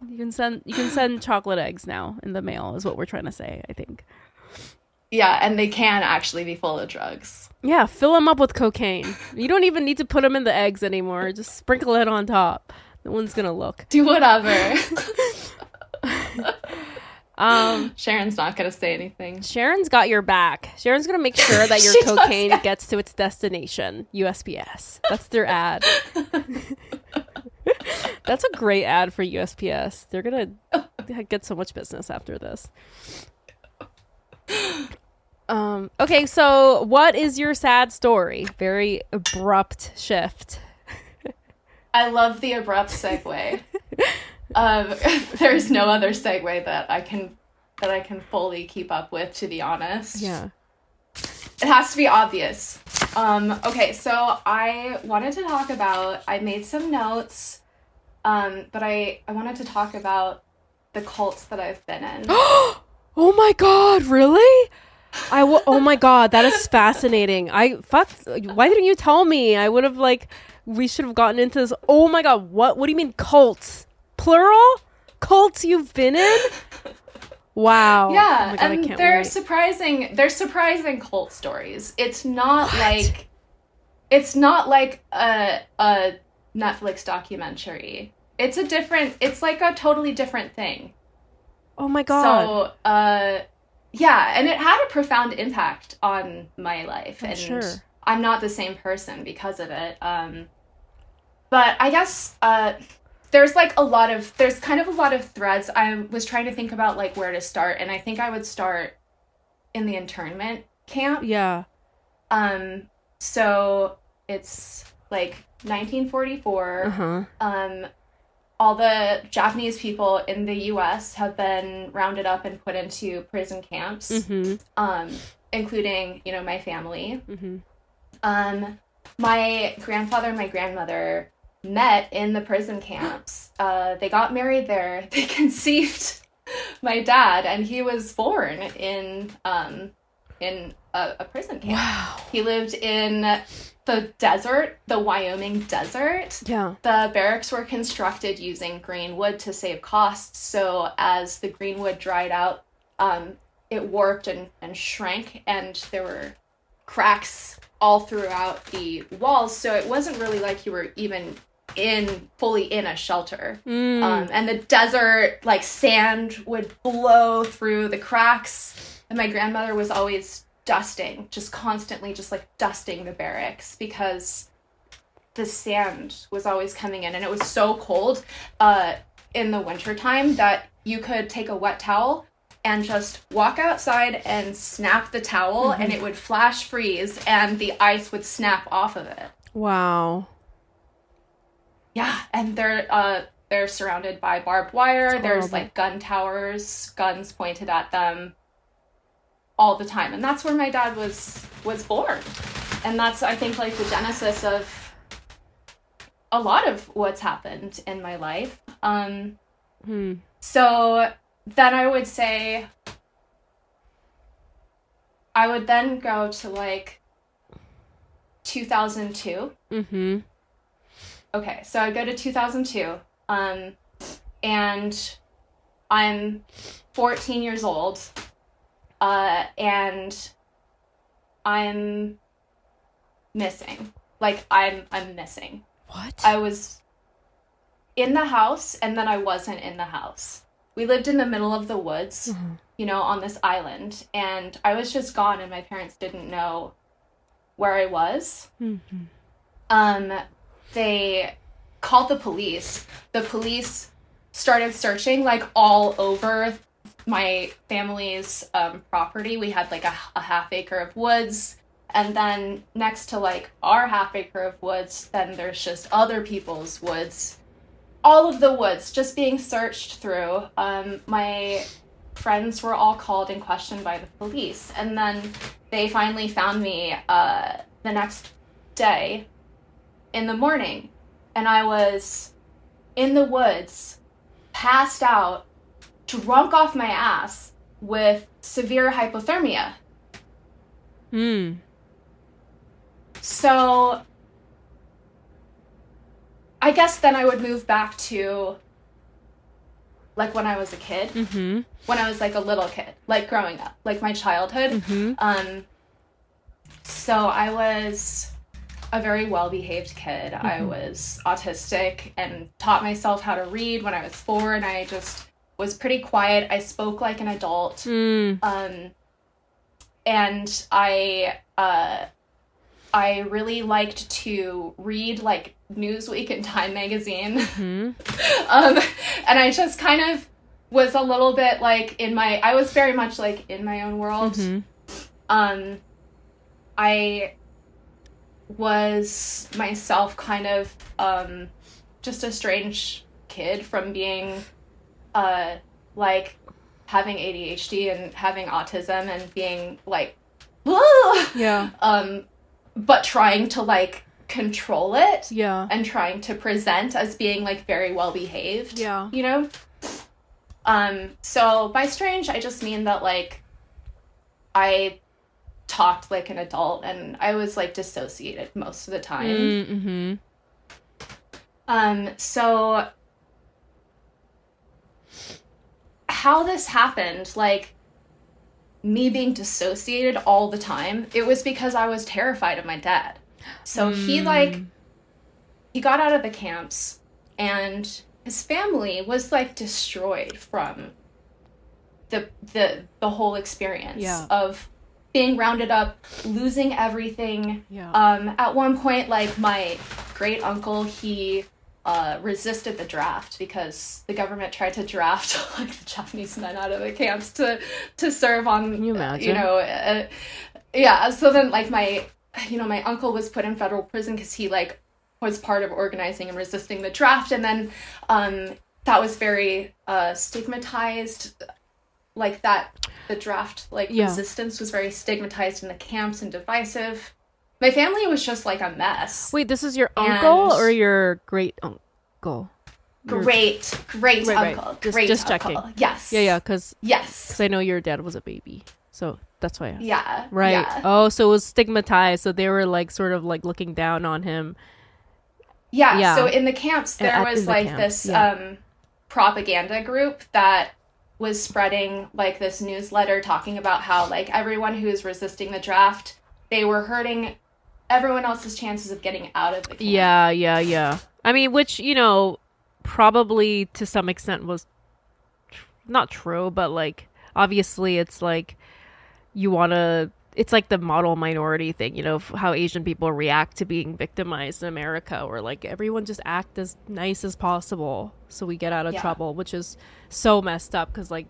You can send you can send chocolate eggs now in the mail is what we're trying to say, I think. Yeah, and they can actually be full of drugs. Yeah, fill them up with cocaine. You don't even need to put them in the eggs anymore. Just sprinkle it on top. No one's gonna look. Do whatever. (laughs) Um, Sharon's not gonna say anything. Sharon's got your back. Sharon's gonna make sure that (laughs) your does, cocaine yeah. gets to its destination, USPS. That's their ad. (laughs) That's a great ad for USPS. They're gonna get so much business after this. Um, okay, so what is your sad story? Very abrupt shift. I love the abrupt segue. (laughs) um, (laughs) there's no other segue that I can that I can fully keep up with, to be honest. Yeah. It has to be obvious. Um, okay, so I wanted to talk about. I made some notes, um, but I I wanted to talk about the cults that I've been in. (gasps) Oh my god, really? I w- oh my god, that is fascinating. I fuck why didn't you tell me? I would have like we should have gotten into this. Oh my god, what what do you mean cults? Plural? Cults you've been in? Wow. Oh yeah, my God, I and they're wait. surprising. They're surprising cult stories. It's not like it's not like a a Netflix documentary. It's a different. It's like a totally different thing. oh my god. So, uh, yeah, and it had a profound impact on my life, I'm and sure. I'm not the same person because of it. Um, but I guess uh, there's like a lot of there's kind of a lot of threads. I was trying to think about like where to start, and I think I would start in the internment camp. yeah. Um, so it's like 1944. Uh-huh. Um, all the Japanese people in the U.S. have been rounded up and put into prison camps, Mm-hmm. um, including you know my family. Mm-hmm. Um, my grandfather and my grandmother met in the prison camps. (gasps) Uh, they got married there. (laughs) They conceived my dad, and he was born in um, in a, a prison camp. Wow. He lived in the desert, the Wyoming desert. Yeah. The barracks were constructed using green wood to save costs. So as the green wood dried out, um, it warped and, and shrank, and there were cracks all throughout the walls. So it wasn't really like you were even in fully in a shelter. Mm. Um, and the desert, like sand, would blow through the cracks. And my grandmother was always dusting, just constantly, just like dusting the barracks because the sand was always coming in. And it was so cold uh, in the wintertime that you could take a wet towel and just walk outside and snap the towel, and it would flash freeze, and the ice would snap off of it. wow. Yeah, and they're uh they're surrounded by barbed wire. There's like gun towers, guns pointed at them all the time. And that's where my dad was was born. And that's I think like the genesis of a lot of what's happened in my life. Um Hmm. so then I would say I would then go to like 2002 Mm-hmm. Okay, so I go to 2002, um, and I'm 14 years old, uh, and I'm missing. Like I'm I'm missing. What? I was in the house, and then I wasn't in the house. We lived in the middle of the woods, Mhm. you know, on this island, and I was just gone, and my parents didn't know where I was Mhm. um they called the police the police started searching like all over my family's um, property. We had like a, a half acre of woods. And then next to like our half acre of woods then there's just other people's woods. All of the woods just being searched through. Um, my friends were all called and questioned by the police. And then they finally found me uh, the next day in the morning. And I was in the woods, passed out, drunk off my ass with severe hypothermia. Hmm. So I guess then I would move back to like when I was a kid, Mm-hmm. when I was like a little kid, like growing up, like my childhood. Mm-hmm. Um, so I was a very well behaved kid. I was autistic and taught myself how to read when I was four, and I just was pretty quiet. I spoke like an adult. Mm. Um, and I, uh, I really liked to read like Newsweek and Time magazine. Mm-hmm. (laughs) um, and I just kind of was a little bit like in my, I was very much like in my own world Mm-hmm. um i was myself kind of um just a strange kid from being uh like having ADHD and having autism and being like (laughs) Yeah. um but trying to like control it Yeah. and trying to present as being like very well behaved. Yeah. You know? Um, so by strange I just mean that like I talked like an adult and I was like dissociated most of the time. Mm-hmm. Um, so how this happened, like me being dissociated all the time, it was because I was terrified of my dad. So he like he got out of the camps and his family was like destroyed from the the the whole experience Yeah. of being rounded up, losing everything, Yeah. um, at one point, like my great uncle, he uh, resisted the draft because the government tried to draft (laughs) like the Japanese men out of the camps to to serve on. Can you imagine? You know, uh, yeah. So then, like my you know, my uncle was put in federal prison because he like was part of organizing and resisting the draft, and then um, that was very uh, stigmatized. Like that, the draft like Yeah. resistance was very stigmatized in the camps and divisive. My family was just like a mess. Wait, this is your uncle And- or your great uncle? Great, great Right, right. uncle. Just- great just uncle. checking. Yes. Yeah, yeah, because Yes. because I know your dad was a baby, so that's why. I asked. Yeah. Right. Yeah. Oh, so it was stigmatized. So they were like sort of like looking down on him. Yeah, Yeah. so in the camps there at- was the like camps, this yeah. um propaganda group that was spreading like this newsletter talking about how like everyone who is resisting the draft, they were hurting everyone else's chances of getting out of the camp. Yeah, yeah, yeah. I mean, which you know, probably to some extent was tr- not true, but like obviously it's like you want to. It's like the model minority thing, you know, f- how Asian people react to being victimized in America, or like everyone just act as nice as possible so we get out of Yeah. trouble, which is so messed up because like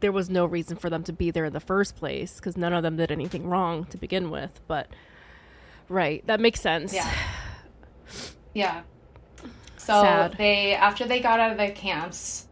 there was no reason for them to be there in the first place because none of them did anything wrong to begin with. But right, that makes sense. Yeah. Yeah. So Sad. they after they got out of the camps,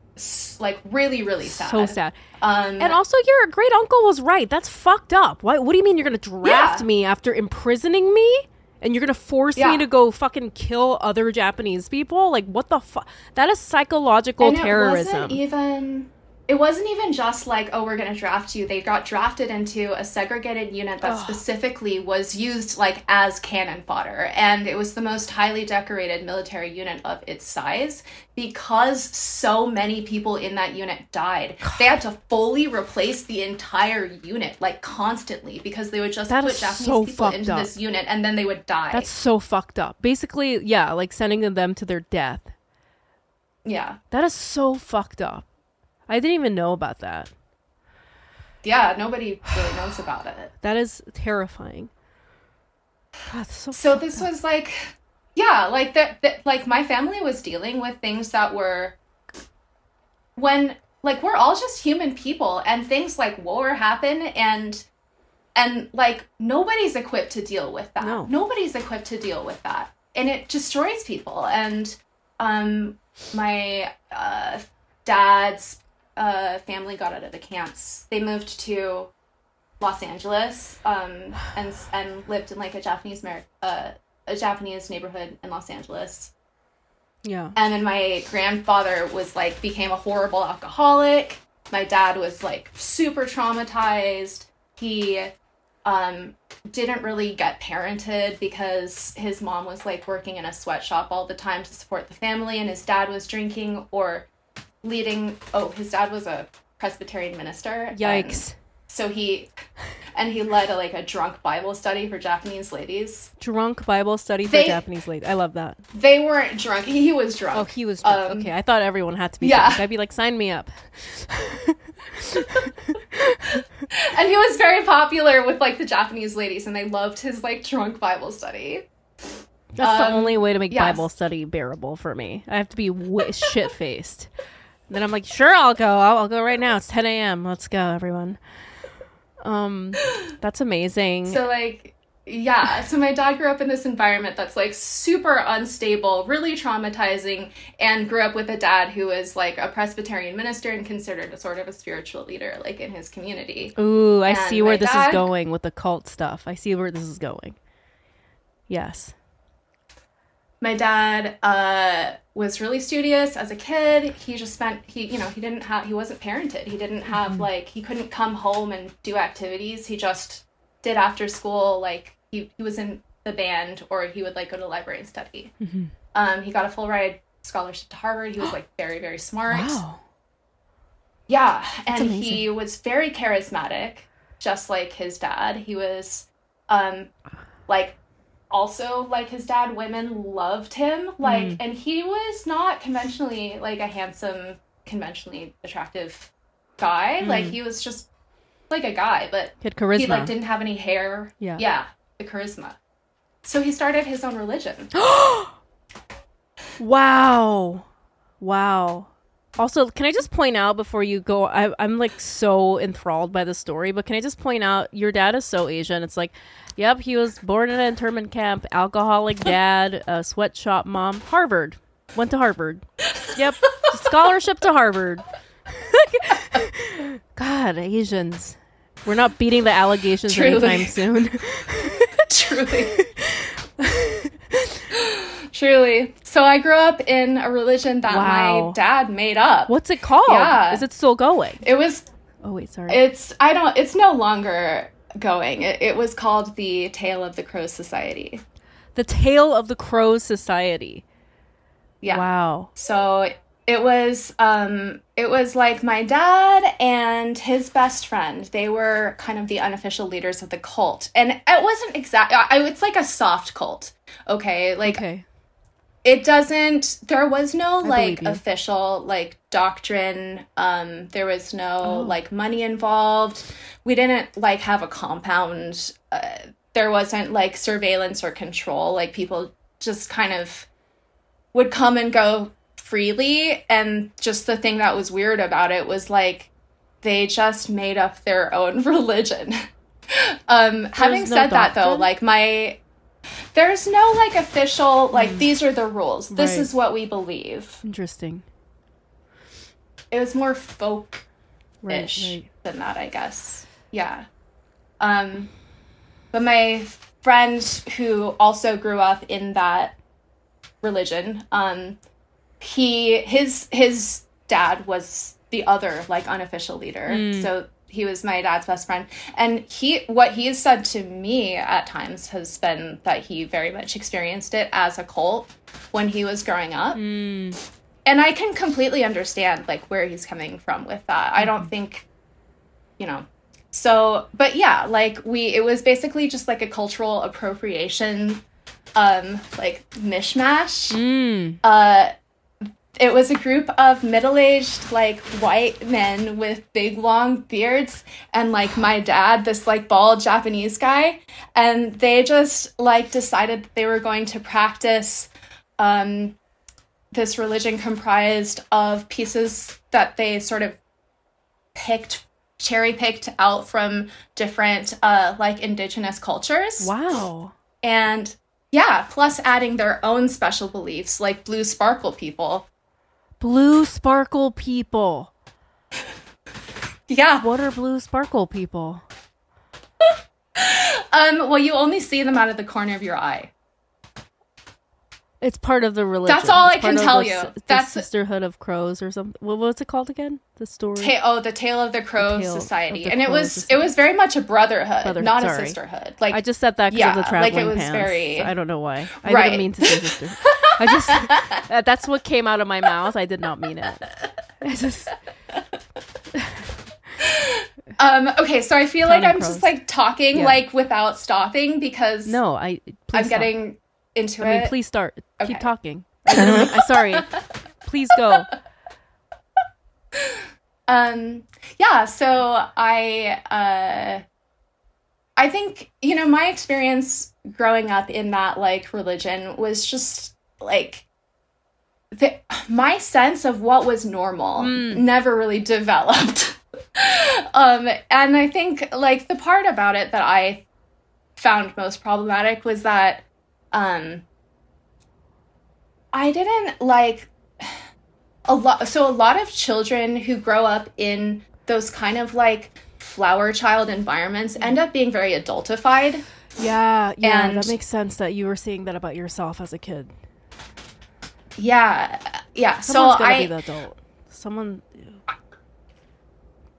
like really really sad. So sad. Um And also, your great uncle was right. That's fucked up. What? What do you mean you're gonna draft Yeah. me after imprisoning me? And you're gonna force Yeah. me to go fucking kill other Japanese people? Like, what the fuck? That is psychological and terrorism. It wasn't even it wasn't even just like, oh, we're gonna draft you. They got drafted into a segregated unit that specifically was used like as cannon fodder. And it was the most highly decorated military unit of its size because so many people in that unit died. They had to fully replace the entire unit, like constantly, because they would just That put Japanese so people into up. this unit and then they would die. That's so fucked up. Basically, yeah, like sending them to their death. yeah. That is so fucked up. I didn't even know about that. Yeah, nobody really knows about it. (sighs) That is terrifying. God, so so this was like yeah like that that- like my family was dealing with things that were when like we're all just human people and things like war happen and and like nobody's equipped to deal with that No. nobody's equipped to deal with that and it destroys people and um my uh dad's uh family got out of the camps they moved to Los Angeles, um, and and lived in like a Japanese uh, a Japanese neighborhood in Los Angeles. yeah. And then my grandfather was like became a horrible alcoholic. My dad was like super traumatized. He um didn't really get parented because his mom was like working in a sweatshop all the time to support the family and his dad was drinking or leading oh his dad was a Presbyterian minister. Yikes. so he and he led a, like a drunk Bible study for Japanese ladies. Drunk Bible study for They- Japanese ladies I love that. They weren't drunk. He, he was drunk. Oh, he was drunk. Um, okay, I thought everyone had to be yeah. drunk. I'd be like, sign me up. (laughs) And he was very popular with like the Japanese ladies and they loved his like drunk Bible study. That's the Um, only way to make yes. Bible study bearable for me. I have to be w- shit faced. Then I'm like, sure, I'll go. I'll, I'll go right now. It's 10 a.m. Let's go, everyone. Um, that's amazing. So like yeah, so my dad grew up in this environment that's like super unstable, really traumatizing, and grew up with a dad who was like a Presbyterian minister and considered a sort of a spiritual leader like in his community. Ooh, I and see where this is going with the cult stuff. I see where this is going. Yes. My dad uh, was really studious as a kid. He just spent he you know he didn't have he wasn't parented. He didn't have like he couldn't come home and do activities. He just did after school like he, he was in the band or he would like go to the library and study. Um, he got a full ride scholarship to harvard. He was like very very smart. Wow. yeah, and amazing. he was very charismatic, just like his dad. He was, um, like, also like his dad. Women loved him, like, mm. and he was not conventionally like a handsome, conventionally attractive guy. Mm. Like he was just like a guy, but He had charisma. he like didn't have any hair. Yeah. yeah, the charisma. So he started his own religion. (gasps) wow. Wow. Also, can I just point out before you go? I, I'm like so enthralled by the story, but can I just point out your dad is so Asian? It's like, yep, he was born in an internment camp, alcoholic dad, a sweatshop mom, Harvard, went to Harvard. Yep, scholarship to Harvard. (laughs) God, Asians, we're not beating the allegations Truly. anytime soon. (laughs) Truly. (laughs) Truly. So I grew up in a religion that Wow. my dad made up. What's it called? Yeah. Is it still going? It was Oh wait, sorry. it's I don't it's no longer going. It, it was called the Tale of the Crows Society. the Tale of the Crows Society. Yeah. Wow. So it was um it was like my dad and his best friend. They were kind of the unofficial leaders of the cult. And it wasn't exact I it's like a soft cult. Okay? Like Okay. It doesn't there was no like official like doctrine. Um there was no Oh. like money involved. We didn't like have a compound. Uh, there wasn't like surveillance or control. Like people just kind of would come and go freely. And just the thing that was weird about it was like they just made up their own (laughs) religion. (laughs) Um having no said that though like my there's no like official like these are the rules this Mm. Right. is what we believe Interesting. it was more folk Right. right. than that, I guess. Yeah. Um, but my friend who also grew up in that religion, um, he his his dad was the other like unofficial leader. Mm. So he was my dad's best friend, and he what he has said to me at times has been that he very much experienced it as a cult when he was growing up Mm. and I can completely understand like where he's coming from with that. I don't think, you know. So, but yeah, like we, it was basically just like a cultural appropriation, um, like mishmash. Mm. Uh, it was a group of middle-aged like white men with big long beards and like my dad this like bald japanese guy. And they just like decided that they were going to practice um this religion comprised of pieces that they sort of picked cherry picked out from different uh like indigenous cultures. Wow. and yeah plus adding their own special beliefs like blue sparkle people Blue sparkle people. yeah What are blue sparkle people? (laughs) um well you only see them out of the corner of your eye It's part of the religion. That's all It's I can tell the you. the That's- Sisterhood of Crows or something. What, what's it called again? The story. Ta- oh the tale of the crow society the and it was Society. it was very much a brotherhood, Brotherhood, not a sisterhood like I just said that because Yeah, of the like it traveling was pants. very- I don't know why. I Right. didn't mean to say sister. (laughs) I just that- that's what came out of my mouth. I did not mean it. I just um okay so i feel like i'm crows. just like talking Yeah. like without stopping because no. I i'm stop. getting into I mean, it please start. Okay. Keep talking. I'm sorry. Please go. (laughs) um yeah so i uh i think you know my experience growing up in that like religion was just like the, my sense of what was normal Mm. never really developed (laughs) um and i think like the part about it that i found most problematic was that um i didn't like a lot so a lot of children who grow up in those kind of like flower child environments end up being very adultified Yeah, yeah, And- that makes sense that you were saying that about yourself as a kid. Yeah yeah Someone's so gonna i be the adult. Someone.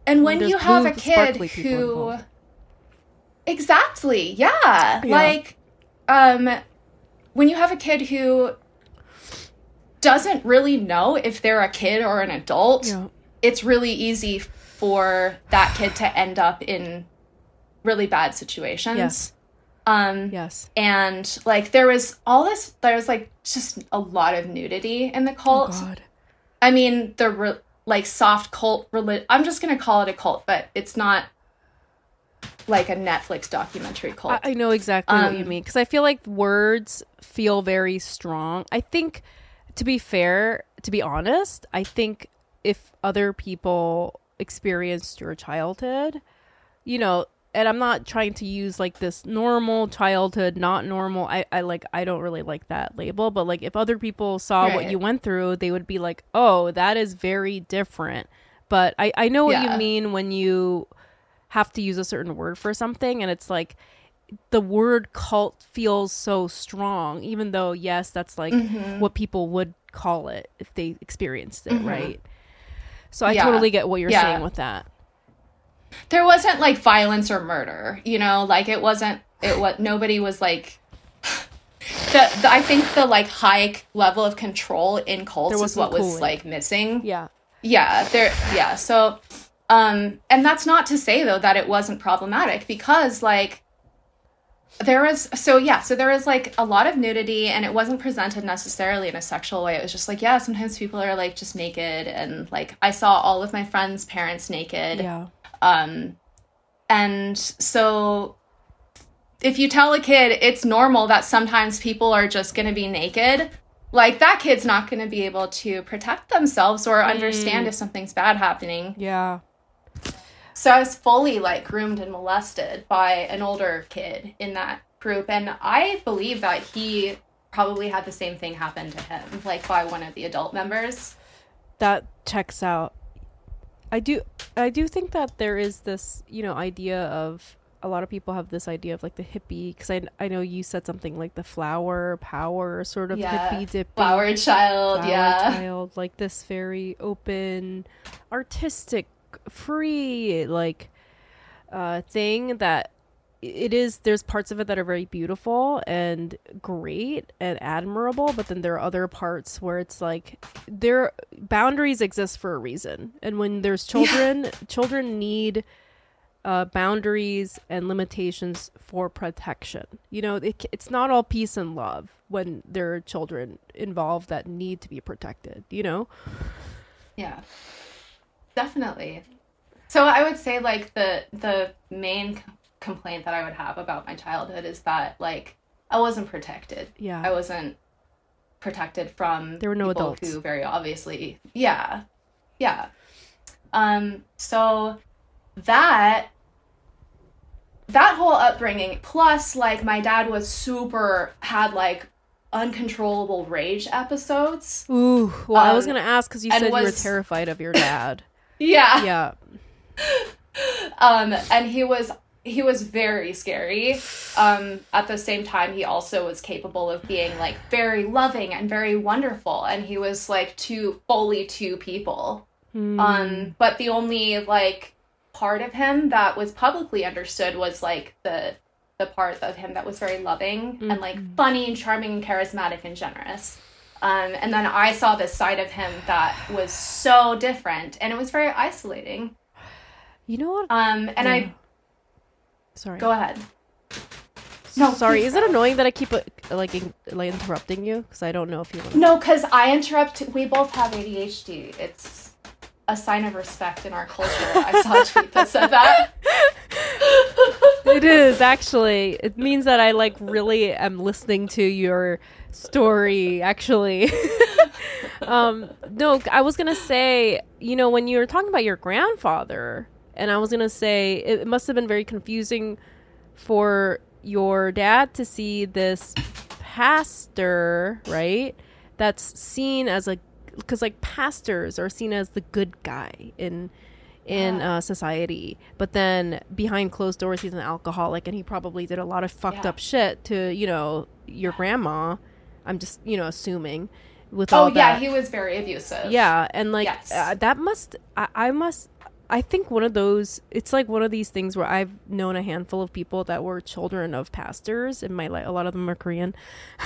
and when you have a kid who involved. exactly yeah. Yeah. like um when you have a kid who doesn't really know if they're a kid or an adult Yeah. it's really easy for that kid to end up in really bad situations. Yes. Um Yes. and like there was all this there was like just a lot of nudity in the Oh cult. God. I mean the re- like soft cult reli- I'm just going to call it a cult, but it's not like a Netflix documentary cult. I, I know exactly what you Um, mean because I feel like words feel very strong. I think, to be fair, to be honest, I think if other people experienced your childhood, you know, and I'm not trying to use like this normal childhood, not normal. I, I like I don't really like that label, but like if other people saw what you went through, they would be like, Oh, that is very different. But I, I know what Yeah. you mean when you have to use a certain word for something and it's like the word cult feels so strong, even though yes, that's like Mm-hmm. what people would call it if they experienced it, right? So I Yeah. totally get what you're Yeah. saying with that. There wasn't like violence or murder you know like it wasn't it what nobody was like (sighs) the, the i think the like high level of control in cults is what was cooling. like missing Yeah. yeah there yeah so um and that's not to say though that it wasn't problematic because like there was so yeah so there was like a lot of nudity and it wasn't presented necessarily in a sexual way it was just like yeah sometimes people are like just naked and like i saw all of my friends parents naked Yeah. Um, and so if you tell a kid it's normal that sometimes people are just going to be naked, like that kid's not going to be able to protect themselves or understand if something's bad happening. Yeah. So I was fully like groomed and molested by an older kid in that group. And I believe that he probably had the same thing happen to him, like by one of the adult members. That checks out. I do I do think that there is this, you know, idea of a lot of people have this idea of like the hippie because I, I know you said something like the flower power sort of Yeah. hippie dippy Flower child, flower yeah. child like this very open artistic free like uh thing that it is there's parts of it that are very beautiful and great and admirable but then there are other parts where it's like their boundaries exist for a reason and when there's children children need uh, boundaries and limitations for protection you know it, it's not all peace and love when there are children involved that need to be protected you know Yeah. Definitely. So I would say like the the main complaint that I would have about my childhood is that like I wasn't protected. yeah I wasn't protected from There were no people adults. who very obviously yeah. Yeah. Um so that that whole upbringing plus like my dad was super had like uncontrollable rage episodes. ooh well i was Um, gonna ask because you said you were terrified of your dad (laughs) Yeah. yeah (laughs) um and he was he was very scary um at the same time he also was capable of being like very loving and very wonderful and he was like two fully two people Hmm. um but the only like part of him that was publicly understood was like the the part of him that was very loving and like funny and charming and charismatic and generous um, and then I saw this side of him that was so different, and it was very isolating. you know what Um, and Yeah. I sorry Go ahead. No, sorry is it annoying that i keep uh, like in, like interrupting you because i don't know if you want to No, because I interrupt. We both have ADHD. It's a sign of respect in our culture. I saw a tweet that said that. it is actually it means that i like really am listening to your story actually (laughs) um no i was gonna say you know when you were talking about your grandfather and i was gonna say it must have been very confusing for your dad to see this pastor right that's seen as a because like pastors are seen as the good guy in in uh, society but then behind closed doors he's an alcoholic and he probably did a lot of fucked Yeah. up shit to you know your grandma i'm just you know assuming with Oh all yeah, that he was very abusive. yeah and like Yes. uh, that must I, I must i think one of those it's like one of these things where i've known a handful of people that were children of pastors in my life a lot of them are korean.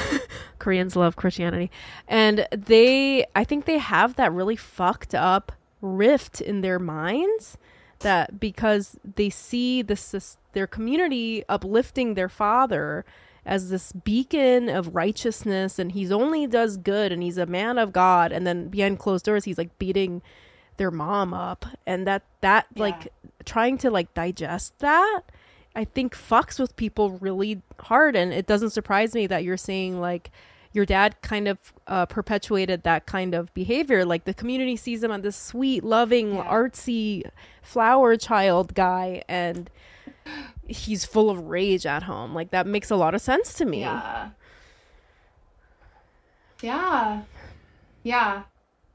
(laughs) Koreans love christianity. And they i think they have that really fucked up rift in their minds that because they see this, this their community uplifting their father as this beacon of righteousness and he's only does good and he's a man of God. And then behind closed doors he's like beating their mom up and that that like trying to like digest that I think fucks with people really hard and it doesn't surprise me that you're saying like your dad kind of uh, perpetuated that kind of behavior. Like the community sees him as this sweet, loving, Yeah. artsy flower child guy, and he's full of rage at home. Like that makes a lot of sense to me. Yeah. Yeah. Yeah.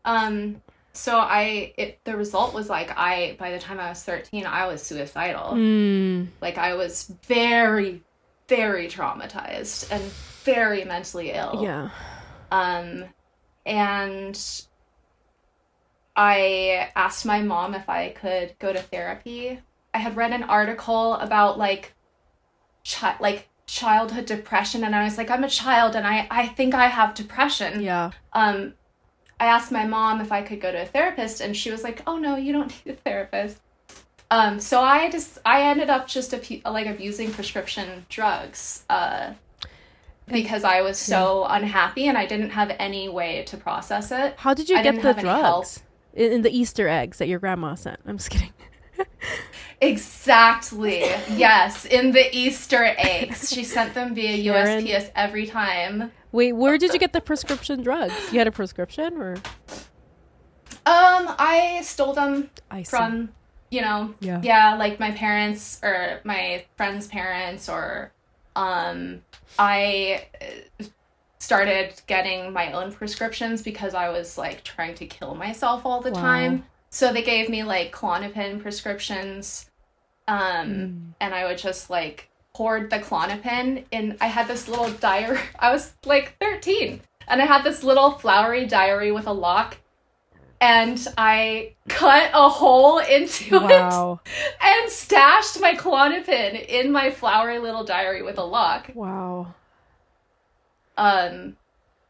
Um so I it the result was like I by the time I was 13 I was suicidal. Mm, Like I was very very traumatized and very mentally ill. yeah. Um and I asked my mom if I could go to therapy. I had read an article about like chi- like childhood depression and I was like I'm a child and I I think I have depression. Yeah. Um I asked my mom if I could go to a therapist and she was like, "Oh no, you don't (laughs) need a therapist." Um so I just I ended up just abu- like abusing prescription drugs. Uh because I was so unhappy and I didn't have any way to process it. How did you I get the have any help. drugs? In, in the Easter eggs that your grandma sent. I'm just kidding. (laughs) Exactly. yes, in the Easter eggs. She sent them via Sharon. USPS every time. Wait, where did you get the prescription drugs? You had a prescription or Um, I stole them I from, you know, Yeah. yeah, like my parents or my friends' parents or um I uh, started getting my own prescriptions because I was like trying to kill myself all the Wow. time. So they gave me like Klonopin prescriptions. Um Mm. and I would just like hoard the Klonopin in I had this little diary (laughs) I was like 13 and I had this little flowery diary with a lock and I cut a hole (laughs) into it and stashed my Klonopin in my flowery little diary with a lock. Wow. Um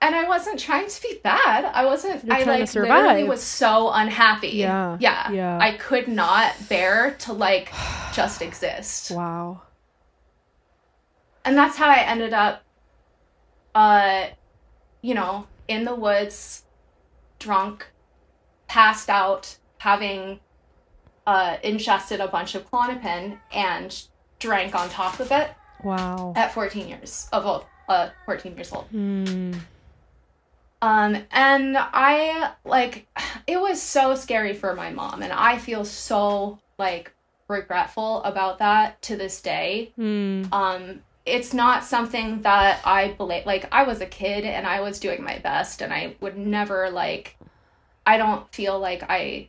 and I wasn't trying to be bad. I wasn't You're I trying to like survive. literally was so unhappy. Yeah, Yeah. yeah. I could not bear to like just exist. Wow. And that's how I ended up, uh, you know, in the woods, drunk, passed out, having uh, ingested a bunch of Klonopin and drank on top of it Wow. at 14 years of old, uh, 14 years old. Hmm. Um, and I like (sighs) it was so scary for my mom, and I feel so like regretful about that to this day. Hmm. um it's not something that i believe like i was a kid and i was doing my best and i would never like i don't feel like i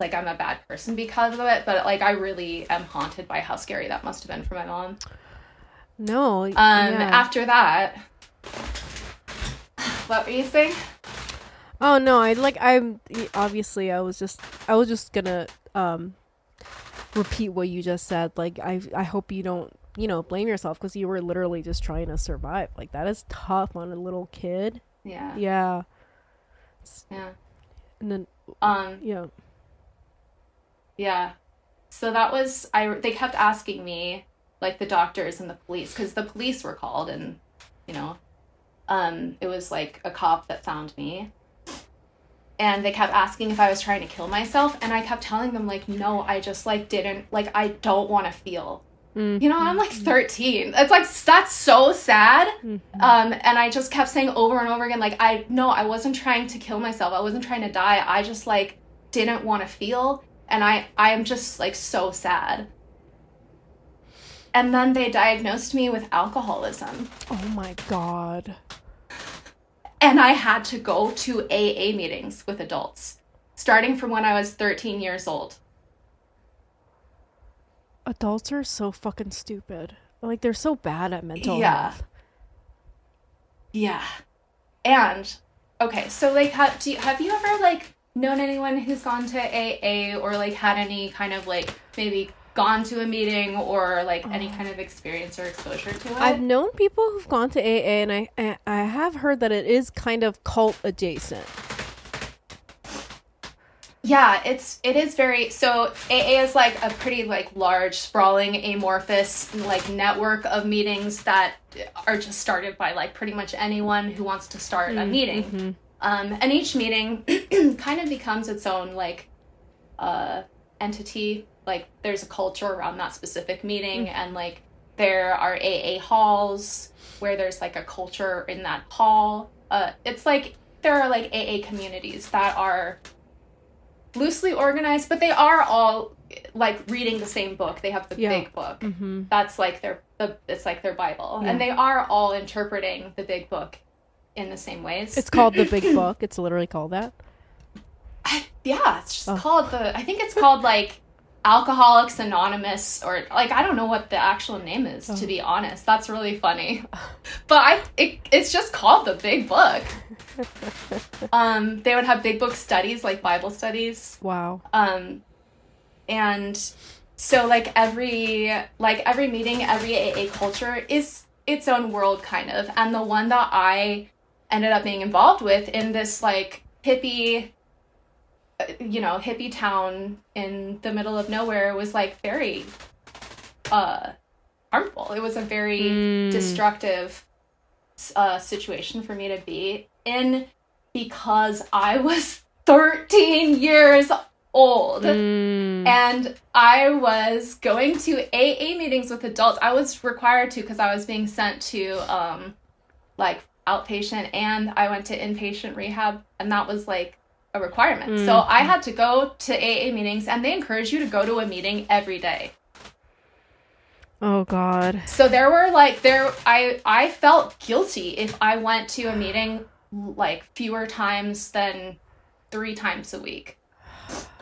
like i'm a bad person because of it but like i really am haunted by how scary that must have been for my mom No. um yeah. after that what were you saying Oh no, I like I'm obviously I was just I was just gonna um repeat what you just said. Like I I hope you don't you know blame yourself because you were literally just trying to survive. Like that is tough on a little kid. yeah Yeah. yeah And then um yeah. Yeah. So that was I they kept asking me like the doctors and the police cuz the police were called and you know um it was like a cop that found me. And they kept asking if I was trying to kill myself and I kept telling them like no, I just like didn't like I don't want to feel. Mm. You know, I'm like 13. It's like that's so sad. Mhm. Um and I just kept saying over and over again like I no, I wasn't trying to kill myself. I wasn't trying to die. I just like didn't want to feel and I I am just like so sad. And then they diagnosed me with alcoholism Oh my god. and I had to go to AA meetings with adults starting from when I was 13 years old. Adults are so fucking stupid. Like they're so bad at mental Yeah. health. Yeah. And okay, so like have do you, have you ever like known anyone who's gone to AA or like had any kind of like maybe gone to a meeting or like any oh. kind of experience or exposure to it? I've known people who've gone to AA, and I I have heard that it is kind of cult adjacent. Yeah, it's it is very so AA is like a pretty like large, sprawling, amorphous like network of meetings that are just started by like pretty much anyone who wants to start a meeting. Um, and each meeting (clears throat) kind of becomes its own like uh, entity. Like there's a culture around that specific meeting, and like there are AA halls where there's like a culture in that hall. Uh, it's like there are like AA communities that are loosely organized, but they are all like reading the same book. They have the Yeah. big book. Mm-hmm. That's like their the it's like their Bible, Yeah. and they are all interpreting the big book in the same ways. It's called the Big (clears throat) Book. It's literally called that. I, yeah, it's just Oh. called the. I think it's called like Alcoholics Anonymous, or like I don't know what the actual name is. Oh. To be honest, that's really funny. But I, it, it's just called the Big Book. (laughs) um, they would have big book studies, like Bible studies. Wow. Um, and so like every like every meeting, every AA culture is its own world kind of. And the one that I ended up being involved with in this like hippie you know, hippie town in the middle of nowhere was like very uh harmful. It was a very Mm. destructive uh situation for me to be in because I was (laughs) 13 years old. Mm. And I was going to AA meetings with adults. I was required to because I was being sent to um like outpatient and I went to inpatient rehab and that was like a requirement. So mm-hmm. I had to go to AA meetings and they encourage you to go to a meeting every day. Oh God. So there were like there I I felt guilty if I went to a meeting like fewer times than 3 times a week.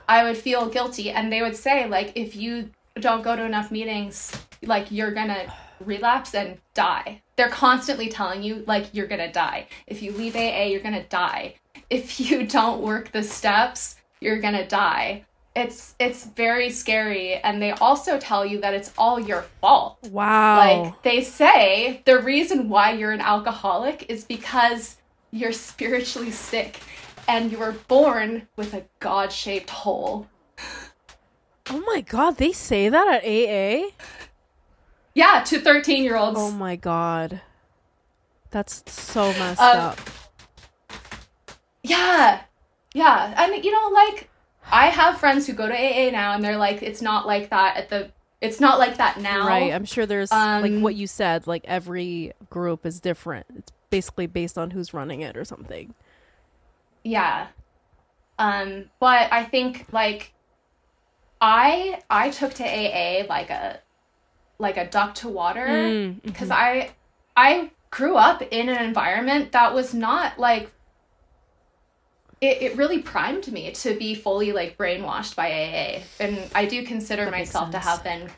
I would feel guilty and they would say like if you don't go to enough meetings like you're going to relapse and die. They're constantly telling you like you're going to die. If you leave AA, you're going to die. If you (laughs) don't work the steps, you're going to die. It's it's very scary and they also tell you that it's all your fault. Wow. Like they say the reason why you're an alcoholic is because you're spiritually sick and you were born with a god-shaped hole. oh my God. They say that at AA. Yeah, to 13-year-olds. Oh my God. That's so messed Um, up. Yeah. Yeah. And you know like I have friends who go to AA now and they're like it's not like that at the it's not like that now. Right. I'm sure there's like Um, what you said. Like every group is different. It's basically based on who's running it or something. Yeah. Um, but I think like I I took to AA like a like a duck to water Mm, because I I grew up in an environment that was not like it, it really primed me to be fully like brainwashed by AA. And I do consider That myself to have been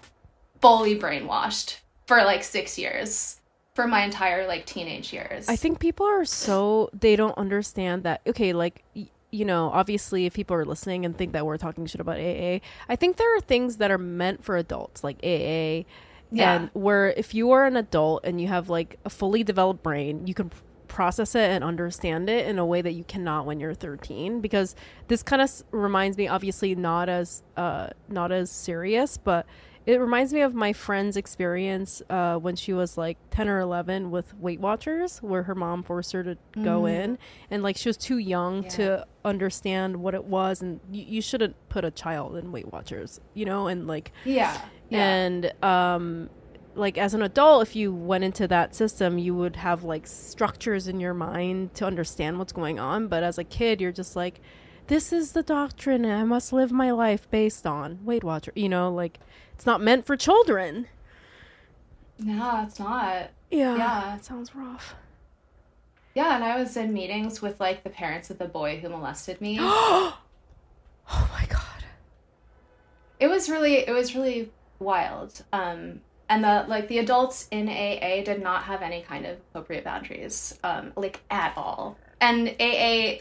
fully brainwashed for like six years. For my entire like teenage years. I think people are so they don't understand that. Okay, like y- you know, obviously, if people are listening and think that we're talking shit about AA, I think there are things that are meant for adults, like AA, Yeah. and where if you are an adult and you have like a fully developed brain, you can process it and understand it in a way that you cannot when you're 13 because this kind of s- reminds me obviously not as uh not as serious but it reminds me of my friend's experience uh, when she was like 10 or 11 with Weight Watchers, where her mom forced her to go in. And like she was too young Yeah. to understand what it was. And you, you shouldn't put a child in Weight Watchers, you know? And like, yeah. Yeah. and um, like as an adult, if you went into that system, you would have like structures in your mind to understand what's going on. But as a kid, you're just like, this is the doctrine I must live my life based on. Weight Watcher, you know, like it's not meant for children. no, it's not. Yeah. Yeah. It sounds rough. Yeah, and I was in meetings with like the parents of the boy who molested me. (gasps) oh my god. it was really it was really wild. Um and the like the adults in AA did not have any kind of appropriate boundaries um like at all. And AA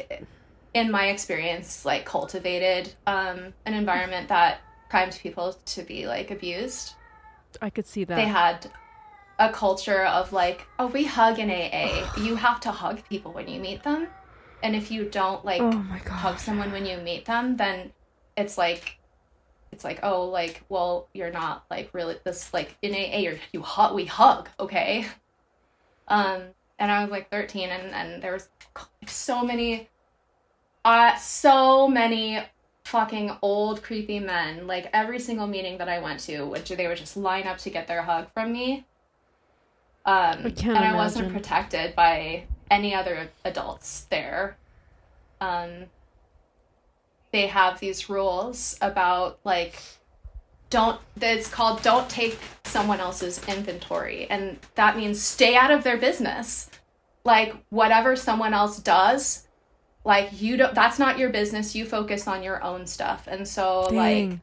in my experience like cultivated um an environment that primed people to be like abused. I could see that. They had a culture of like, oh, we hug in AA. you have to hug people when you meet them. And if you don't like oh hug someone when you meet them, then it's like it's like, oh, like, well, you're not like really this like in AA you're you hug we hug, okay? Um and I was like 13 and and there was so many uh so many fucking old creepy men like every single meeting that i went to which they would just line up to get their hug from me Um, can't and I wasn't protected by any other adults there. Um, they have these rules about like don't it's called don't take someone else's inventory. And that means stay out of their business. Like whatever someone else does like you don't that's not your business. You focus on your own stuff. And so like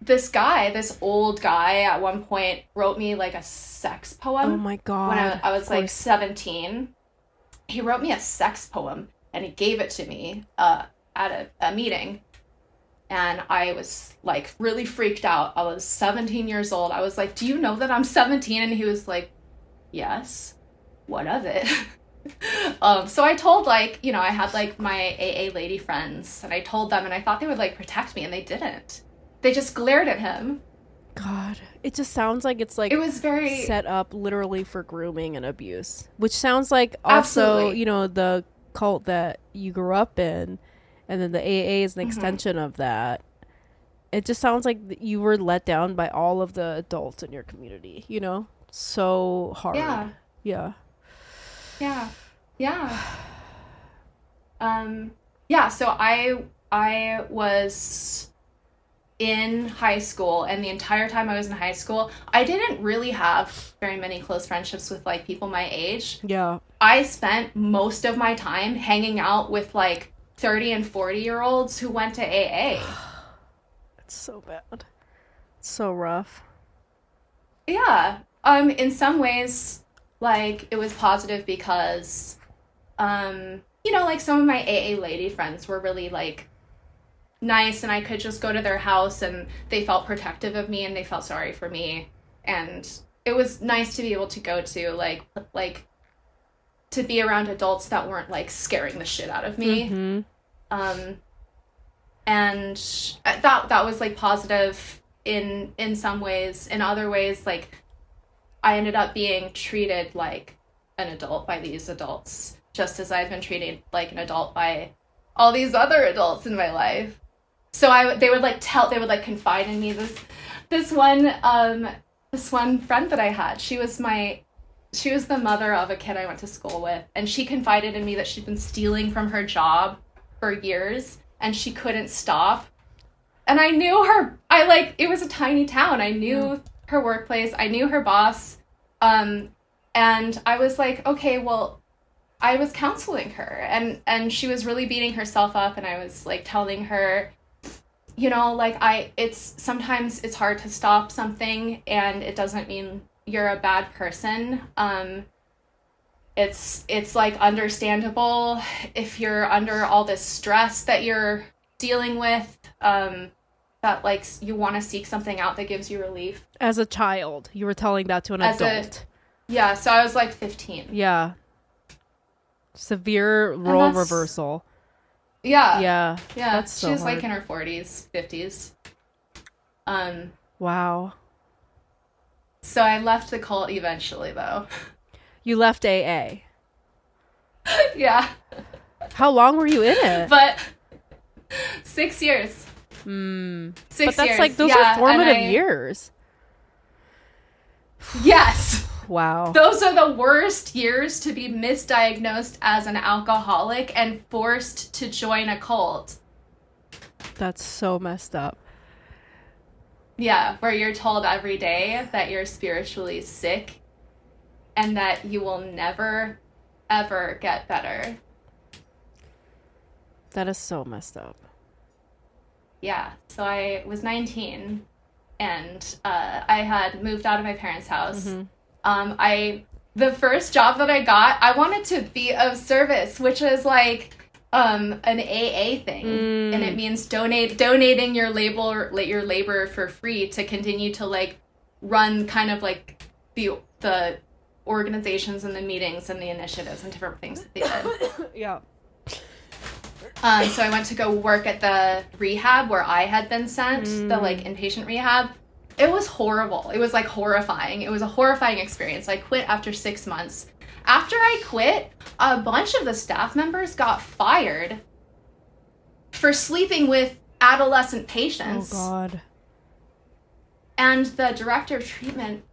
this guy this old guy at one point wrote me like a sex poem oh my god. when I, I was like 17 he wrote me a sex poem and he gave it to me uh, at a, a meeting and i was like really freaked out. I was 17 years old. I was like do you know that i'm 17 and he was like yes. What of it? (laughs) Um, so i told like you know i had like my aa lady friends and i told them and i thought they would like protect me and they didn't. They just glared at him. God, it just sounds like it's like it was very set up literally for grooming and abuse, which sounds like also Absolutely. you know the cult that you grew up in, and then the AA is an Mhm. extension of that. It just sounds like you were let down by all of the adults in your community. You know, so hard. yeah Yeah. Yeah. Yeah. Um yeah, so I I was in high school and the entire time I was in high school, I didn't really have very many close friendships with like people my age. Yeah. I spent most of my time hanging out with like 30 and 40 year olds who went to AA. (sighs) It's so bad. It's so rough. Yeah. Um in some ways like it was positive because um you know like some of my AA lady friends were really like nice and I could just go to their house and they felt protective of me and they felt sorry for me and it was nice to be able to go to like like to be around adults that weren't like scaring the shit out of me Mhm. Um and that that was like positive in in some ways. In other ways like i ended up being treated like an adult by these adults just as i've been treated like an adult by all these other adults in my life. So i they would like tell they would like confide in me. This this one um this one friend that i had she was my she was the mother of a kid i went to school with and she confided in me that she'd been stealing from her job for years and she couldn't stop. And I knew her I like it was a tiny town. I knew her workplace. I knew her boss. Um and I was like, okay, well I was counseling her and and she was really beating herself up and I was like telling her you know, like I it's sometimes it's hard to stop something and it doesn't mean you're a bad person. Um it's it's like understandable if you're under all this stress that you're dealing with um that like you want to seek something out that gives you relief As a child, you were telling that to an As a- adult. yeah so i was like 15 Yeah. Severe role reversal. yeah yeah. yeah that's she so was like in her 40s 50s um Wow. so i left the cult eventually though (laughs) You left AA. (laughs) yeah How long were you in it? but six years Hmm. six But that's years like those yeah, are formative I- years. yes (sighs) Wow. Those are the worst years to be misdiagnosed as an alcoholic and forced to join a cult. That's so messed up. Yeah, where you're told every day that you're spiritually sick and that you will never, ever get better. That is so messed up. Yeah, so I was 19 and uh, I had moved out of my parents' house. Mhm. um i the first job that i got i wanted to be of service which is like um an aa thing Mm. and it means donate donating your labor your labor for free to continue to like run kind of like the the organizations and the meetings and the initiatives and different things that they did (coughs) yeah. um, so I went to go work at the rehab where I had been sent, the Mm. like inpatient rehab. It was horrible. It was like horrifying. It was a horrifying experience. I quit after six months. After I quit, a bunch of the staff members got fired for sleeping with adolescent patients. Oh. God. And the director of treatment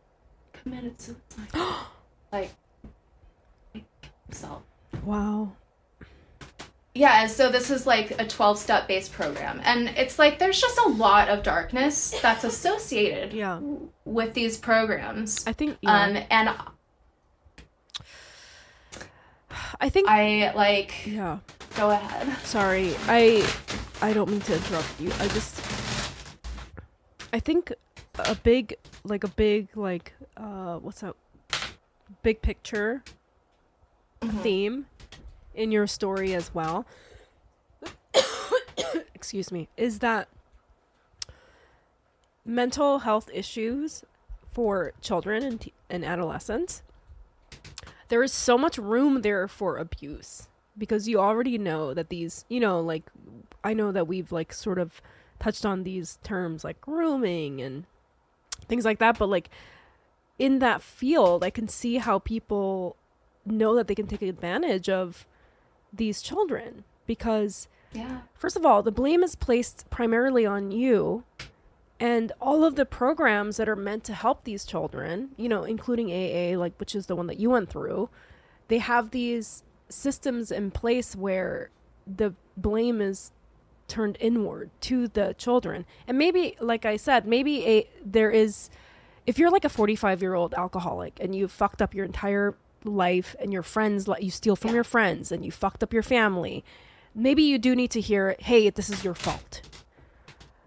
committed suicide. (gasps) (gasps) (gasps) like, himself. Wow. Yeah, so this is like a 12 step based program. And it's like there's just a lot of darkness that's associated Yeah. with these programs. I think yeah. Um, and I think I like, yeah. go ahead. Sorry. I I don't mean to interrupt you. I just I think a big like a big like uh what's that big picture mm-hmm. theme in your story as well. (coughs) Excuse me. Is that mental health issues for children and, te- and adolescents there is so much room there for abuse because you already know that these you know like i know that we've like sort of touched on these terms like grooming and things like that but like in that field i can see how people know that they can take advantage of these children because Yeah. First of all, the blame is placed primarily on you. And all of the programs that are meant to help these children, you know, including AA, like which is the one that you went through, they have these systems in place where the blame is turned inward to the children. And maybe like I said, maybe a there is if you're like a 45 year old alcoholic and you've fucked up your entire life and your friends let you steal from your friends and you fucked up your family maybe you do need to hear hey this is your fault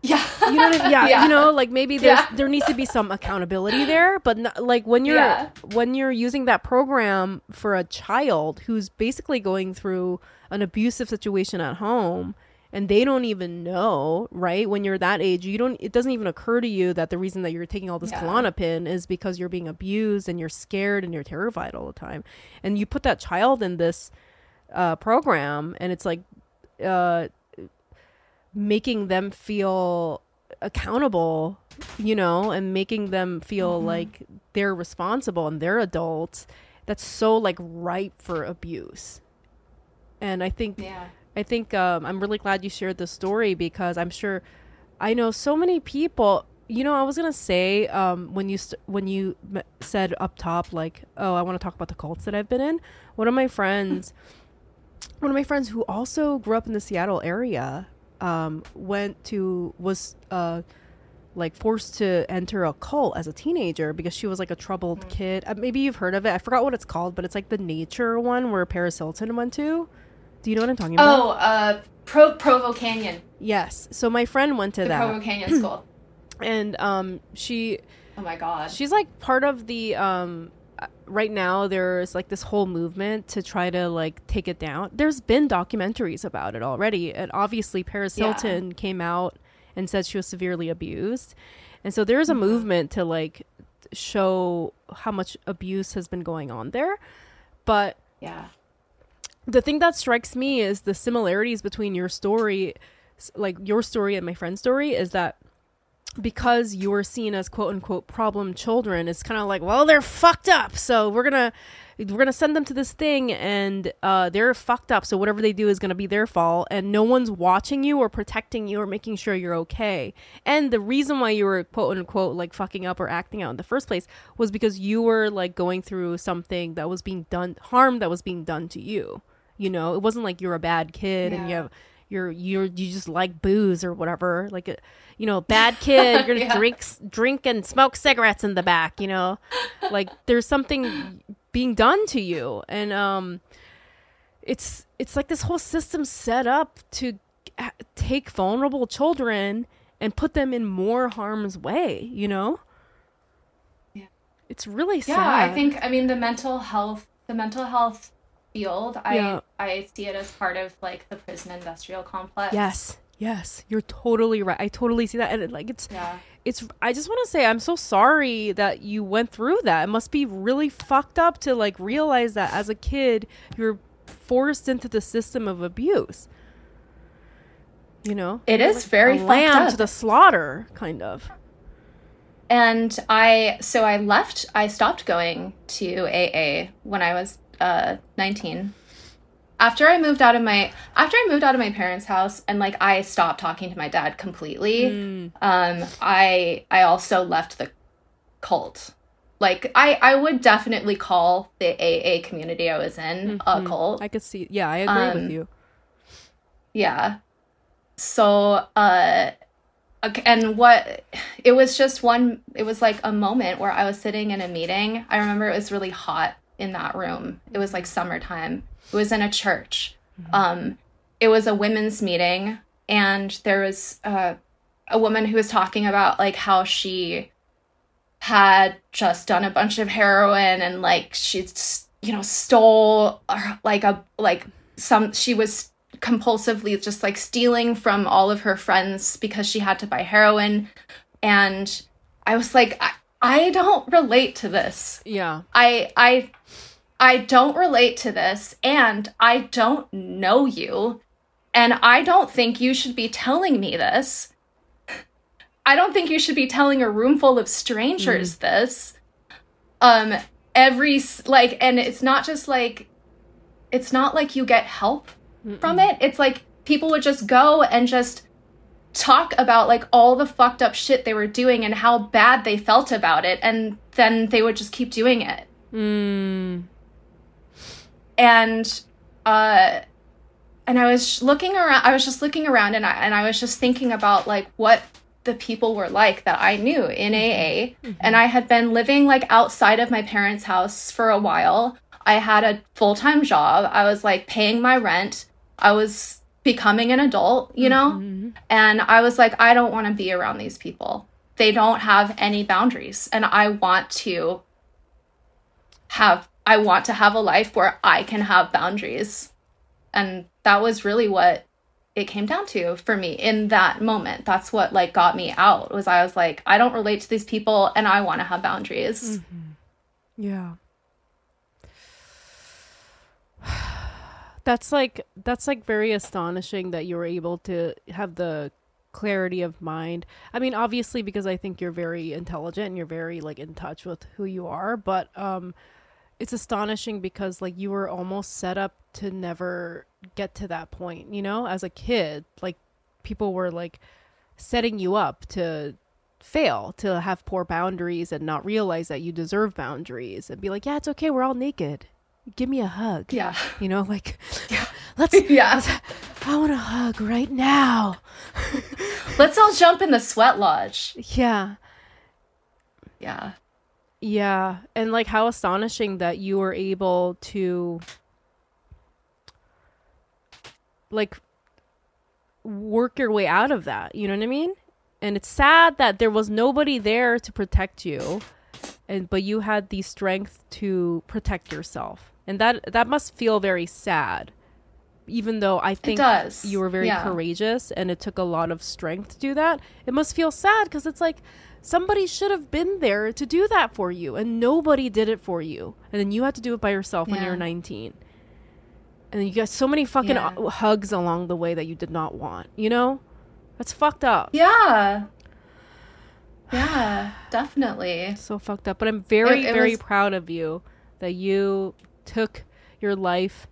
Yeah. you know I mean? yeah, (laughs) Yeah. you know like maybe there's Yeah. there needs to be some accountability there but like when you're Yeah. when you're using that program for a child who's basically going through an abusive situation at home and they don't even know right when you're that age you don't it doesn't even occur to you that the reason that you're taking all this Yeah. Klonopin is because you're being abused and you're scared and you're terrified all the time and you put that child in this uh, program and it's like uh, making them feel accountable you know and making them feel like they're responsible and they're adults that's so like ripe for abuse and i think Yeah. I think um, I'm really glad you shared this story because I'm sure I know so many people. You know, I was gonna say um, when you st- when you m- said up top like, oh, I want to talk about the cults that I've been in. One of my friends, one of my friends who also grew up in the Seattle area, um, went to was uh, like forced to enter a cult as a teenager because she was like a troubled kid. Uh, maybe you've heard of it. I forgot what it's called, but it's like the nature one where Paris Hilton went to. Do you know what I'm talking about? Oh, uh, Pro Provo Canyon, Yes. So my friend went to the that, Provo Canyon School. (clears throat) and um, she Oh my god. she's like part of the um. uh, Right now, there's like this whole movement to try to like take it down. There's been documentaries about it already, and obviously Paris Yeah. Hilton came out and said she was severely abused, and so there's a Mm-hmm. movement to like show how much abuse has been going on there. But yeah. The thing that strikes me is the similarities between your story like your story and my friend's story is that because you were seen as quote unquote problem children it's kind of like well they're fucked up so we're gonna we're gonna send them to this thing and uh, they're fucked up so whatever they do is gonna be their fault and no one's watching you or protecting you or making sure you're okay. And the reason why you were quote unquote like fucking up or acting out in the first place was because you were like going through something that was being done harm that was being done to you you know it wasn't like you're a bad kid and you have you're you're you just like booze or whatever. Like a you know bad kid you're gonna (laughs) Yeah. drink drink and smoke cigarettes in the back you know? (laughs) Like there's something being done to you. And um it's it's like this whole system set up to take vulnerable children and put them in more harm's way you know? Yeah. it's really Yeah, I think I mean the mental health the mental health field, Yeah. I I see it as part of like the prison industrial complex. yes yes you're totally right i totally see that and it, like it's Yeah. it's i just want to say i'm so sorry that you went through that it must be really fucked up to like realize that as a kid you're forced into the system of abuse you know It is very a fucked lamb up. to the slaughter kind of And I so I left I stopped going to AA when I was uh 19. After I moved out of my after I moved out of my parents' house and like I stopped talking to my dad completely, Mm. um I I also left the cult. like I I would definitely call the AA community I was in a Mhm. cult. I could see. Yeah, I agree Um, with you. Yeah. So, uh, okay, and what it was just one, it was like a moment where I was sitting in a meeting. I remember it was really hot in that room. It was like summertime. It was in a church. Um, it was a women's meeting, and there was uh, a woman who was talking about like how she had just done a bunch of heroin and like she you know stole uh, like a like some she was compulsively just like stealing from all of her friends because she had to buy heroin and i was like I don't relate to this. Yeah. i i i don't relate to this and i don't know you and i don't think you should be telling me this. I don't think you should be telling a room full of strangers this. Um every s- like and it's not just like it's not like you get help from it. It's like people would just go and just talk about like all the fucked up shit they were doing and how bad they felt about it and then they would just keep doing it. Mm. and uh and i was looking around i was just looking around and i and i was just thinking about like what the people were like that i knew in aa and i had been living like outside of my parents house for a while. I had a full-time job. I was like paying my rent. I was becoming an adult you know Mhm. and I was like, I don't want to be around these people. They don't have any boundaries. And I want to have, I want to have a life where I can have boundaries. And that was really what it came down to for me in that moment. That's what like got me out was I was like, I don't relate to these people and I want to have boundaries. Yeah. (sighs) (sighs) That's like that's like very astonishing that you were able to have the clarity of mind. I mean, obviously because I think you're very intelligent and you're very like in touch with who you are, but um it's astonishing because like you were almost set up to never get to that point, you know? As a kid, like people were like setting you up to fail, to have poor boundaries and not realize that you deserve boundaries and be like, "Yeah, it's okay. We're all naked. Give me a hug." Yeah. You know, like (laughs) let's (laughs) Yeah. I want a hug right now. (laughs) Let's all jump in the sweat lodge. Yeah. Yeah. Yeah, and like how astonishing that you were able to like work your way out of that. You know what I mean? And it's sad that there was nobody there to protect you, and but you had the strength to protect yourself, and that that must feel very sad. Even though I think does. you were very Yeah. courageous and it took a lot of strength to do that, it must feel sad because it's like somebody should have been there to do that for you and nobody did it for you and then you had to do it by yourself when you Yeah. were 19 and you got so many fucking Yeah. hugs along the way that you did not want you know that's fucked up Yeah. Yeah, definitely. so fucked up but i'm very It- it very was- proud of you that you took your life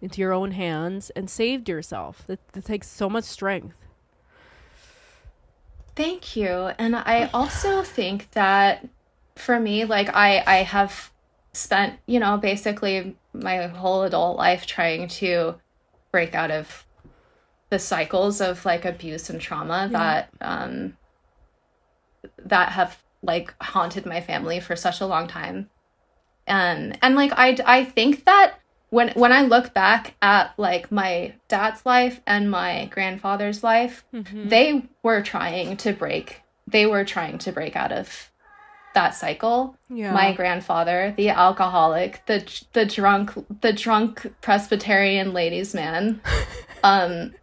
into your own hands and saved yourself that, that takes so much strength Thank you. And I also think that for me, like I I have spent, you know, basically my whole adult life trying to break out of the cycles of like abuse and trauma that um that have like haunted my family for such a long time. And and like I I think that when when I look back at like my dad's life and my grandfather's life, they were trying to break they were trying to break out of that cycle. Yeah. My grandfather the alcoholic the the drunk the drunk presbyterian ladies man (laughs) um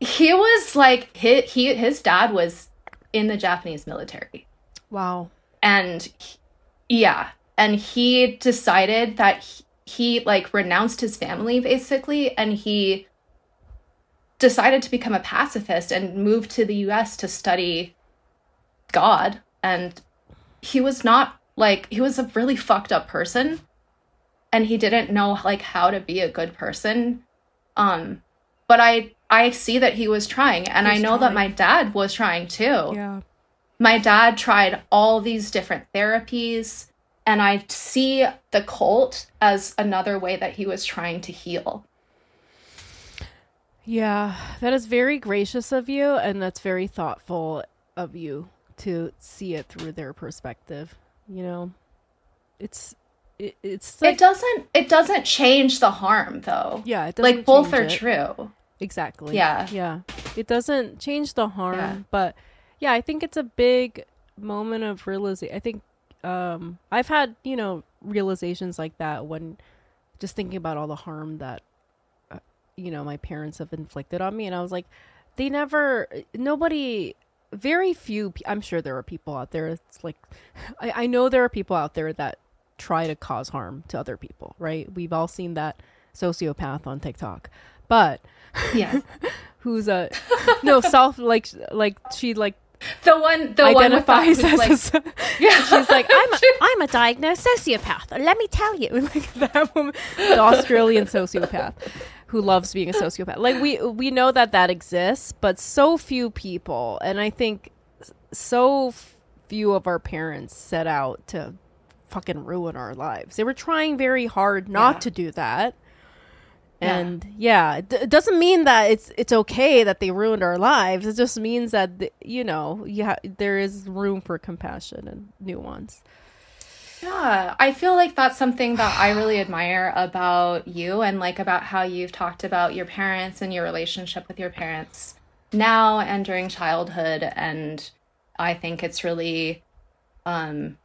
he was like he, he his dad was in the japanese military. Wow. And he- yeah and he decided that he, he like renounced his family basically and he decided to become a pacifist and moved to the US to study God. And he was not like he was a really fucked up person and he didn't know like how to be a good person. Um but I I see that he was trying and I He's know that my dad was trying too yeah my dad tried all these different therapies and I see the cult as another way that he was trying to heal. Yeah, that is very gracious of you, and that's very thoughtful of you to see it through their perspective. You know, it's it, it's like, it doesn't it doesn't change the harm though. yeah, it doesn't Like both are it. true. Exactly. Yeah. Yeah. It doesn't change the harm, Yeah. but yeah, I think it's a big moment of realization. I think um I've had, you know, realizations like that when just thinking about all the harm that uh, you know, my parents have inflicted on me and I was like they never nobody very few I'm sure there are people out there it's like I, I know there are people out there that try to cause harm to other people, right? We've all seen that sociopath on TikTok. But Yeah. (laughs) who's a no self like like she like the one the one identifies who's as like, a, yeah. she's like (laughs) I'm a, I'm a diagnosed sociopath. Let me tell you, (laughs) like that woman, the Australian sociopath who loves being a sociopath. Like we we know that that exists, but so few people, and I think so few of our parents set out to fucking ruin our lives. They were trying very hard not Yeah. to do that. Yeah. And yeah, it, d- it doesn't mean that it's it's okay that they ruined our lives. It just means that the, you know, you ha- there is room for compassion and nuance. Yeah, I feel like that's something that I really admire about you and like about how you've talked about your parents and your relationship with your parents now and during childhood and I think it's really um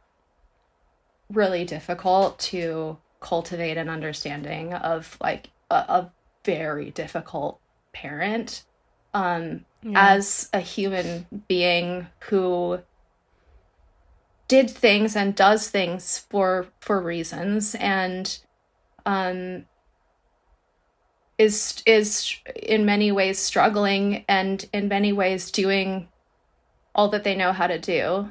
really difficult to cultivate an understanding of like a, a very difficult parent um as a human being who did things and does things for for reasons and um is is in many ways struggling and in many ways doing all that they know how to do.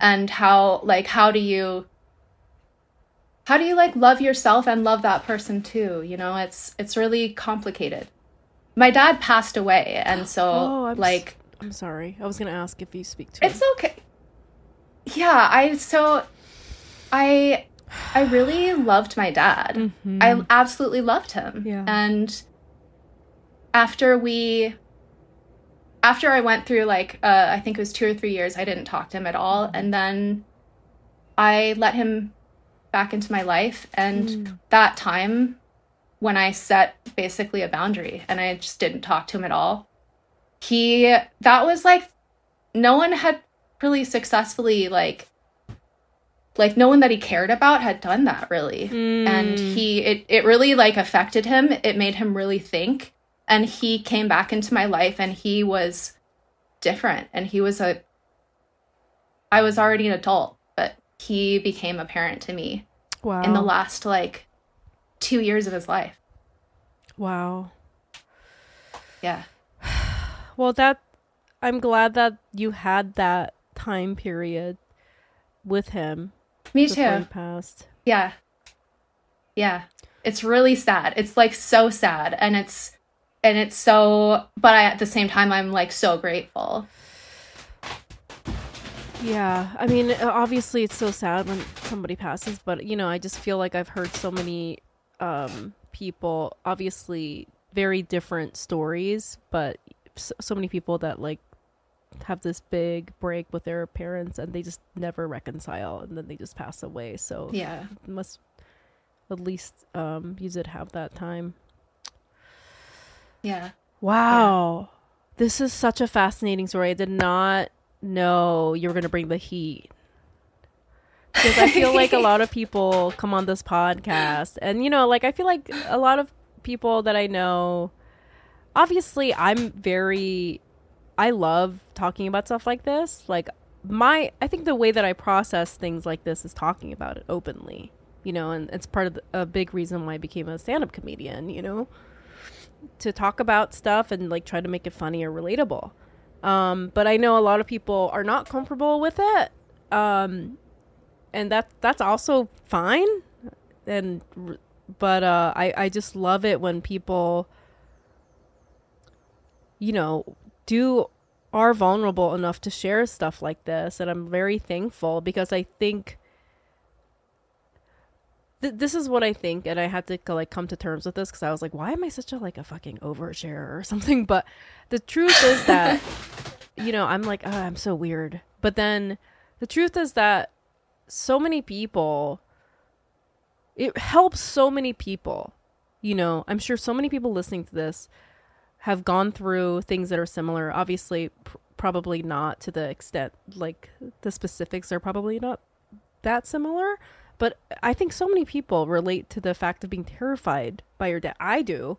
And how like how do you how do you like love yourself and love that person too you know it's it's really complicated my dad passed away and so (gasps) Oh, I'm like I'm sorry. I was gonna ask if you speak to. it's okay. Yeah, I so I I really loved my dad. I absolutely loved him. Yeah. And after we after I went through like uh I think it was 2 or 3 years I didn't talk to him at all and then I let him back into my life and hmm. that time when I set basically a boundary and I just didn't talk to him at all. He that was like no one had really successfully like like no one that he cared about had done that really. And hmm. he it, it really like affected him. It made him really think. And he came back into my life and he was different. And he was a i was already an adult but he became a parent to me wow. in the last like two years of his life wow. yeah (sighs) Well, that I'm glad that you had that time period with him me too passed. Yeah. Yeah. It's really sad. It's like so sad and it's and it's so but I at the same time I'm like so grateful. Yeah, I mean, uh, obviously it's so sad when somebody passes, but you know, I just feel like I've heard so many um people, obviously very different stories, but so, so many people that like have this big break with their parents and they just never reconcile and then they just pass away. So Yeah. must at least um you did have that time. Yeah. Wow. This is such a fascinating story. I did not know you're going to bring the heat. Because I feel like a lot of (laughs) people come on this podcast, and you know, like I feel like a lot of people that I know, obviously, I'm very, I love talking about stuff like this. Like, my, I think the way that I process things like this is talking about it openly, you know, and it's part of the, a big reason why I became a stand up comedian, you know? to talk about stuff and like try to make it funny or relatable. Um, but I know a lot of people are not comfortable with it. Um, and that that's also fine. And but uh, I I just love it when people, you know, do are vulnerable enough to share stuff like this, and I'm very thankful because I think th- this is what I think, and I had to like come to terms with this because I was like, why am I such a like a fucking overshare or (laughs) something? But the truth is that, (laughs) you know, I'm like, oh, I'm so weird. But then the truth is that so many people, it helps so many people. You know, I'm sure so many people listening to this have gone through things that are similar. Obviously, pr- probably not to the extent like the specifics are probably not that similar but I think so many people relate to the fact of being terrified by your dad. I do.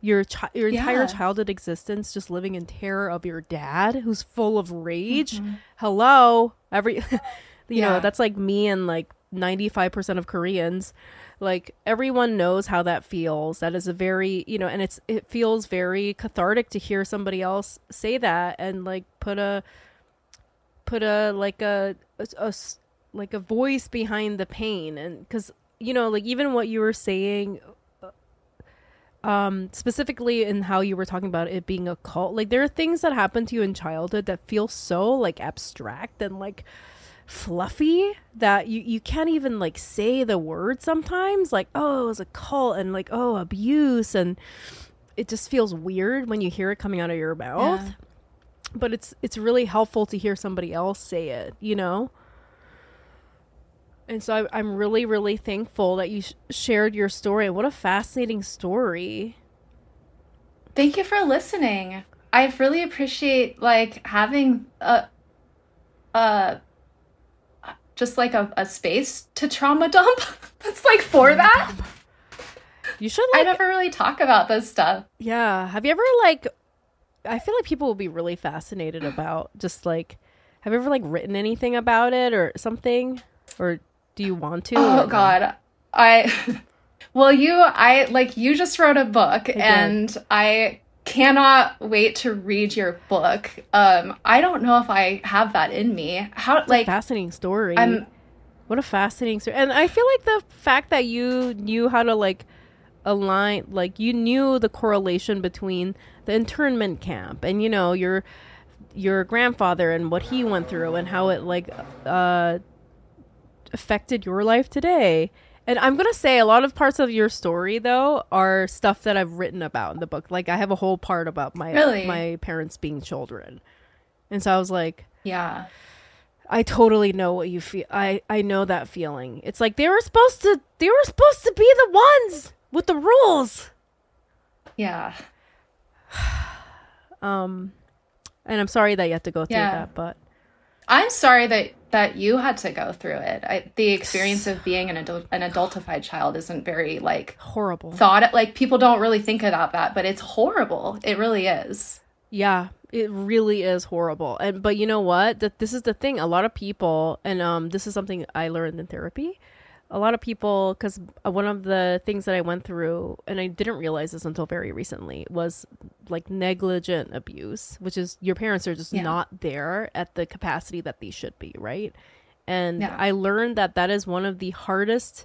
Your chi- your entire Yeah. childhood existence just living in terror of your dad who's full of rage. Mm-hmm. Hello, every (laughs) you know, that's like me and like 95% of Koreans. Like everyone knows how that feels. That is a very, you know, and it's it feels very cathartic to hear somebody else say that and like put a put a like a, a, a like a voice behind the pain and because you know like even what you were saying uh, um specifically in how you were talking about it being a cult like there are things that happen to you in childhood that feel so like abstract and like fluffy that you you can't even like say the word sometimes like oh it was a cult and like oh abuse and it just feels weird when you hear it coming out of your mouth Yeah. but it's it's really helpful to hear somebody else say it you know and so I, i'm really really thankful that you sh- shared your story what a fascinating story Thank you for listening. I really appreciate like having a a just like a, a space to trauma (laughs) dump that's like for that. you should I like never really talk about this stuff. yeah have you ever like i feel like people will be really fascinated about just like have you ever like written anything about it or something or do you want to Oh god. I (laughs) well you I like you just wrote a book and I cannot wait to read your book. Um I don't know if I have that in me. How like fascinating story I'm What a fascinating story. And I feel like the fact that you knew how to like align like you knew the correlation between the internment camp and you know your your grandfather and what he went through and how it like uh affected your life today. And I'm going to say a lot of parts of your story though are stuff that I've written about in the book. Like I have a whole part about my Really? my parents being children. And so I was like yeah. I totally know what you feel. I I know that feeling. It's like they were supposed to they were supposed to be the ones with the rules. Yeah. (sighs) Um and I'm sorry that you had to go through Yeah. that, but I'm sorry that that you had to go through it. I, the experience of being an adult, an adultified child isn't very like horrible. thought. Like people don't really think about that, but it's horrible. It really is. Yeah, it really is horrible. And but you know what? That this is the thing. A lot of people, and um, this is something I learned in therapy. A lot of people, because uh, one of the things that I went through, and I didn't realize this until very recently, was like negligent abuse, which is your parents are just Yeah. not there at the capacity that they should be, right? And Yeah. I learned that that is one of the hardest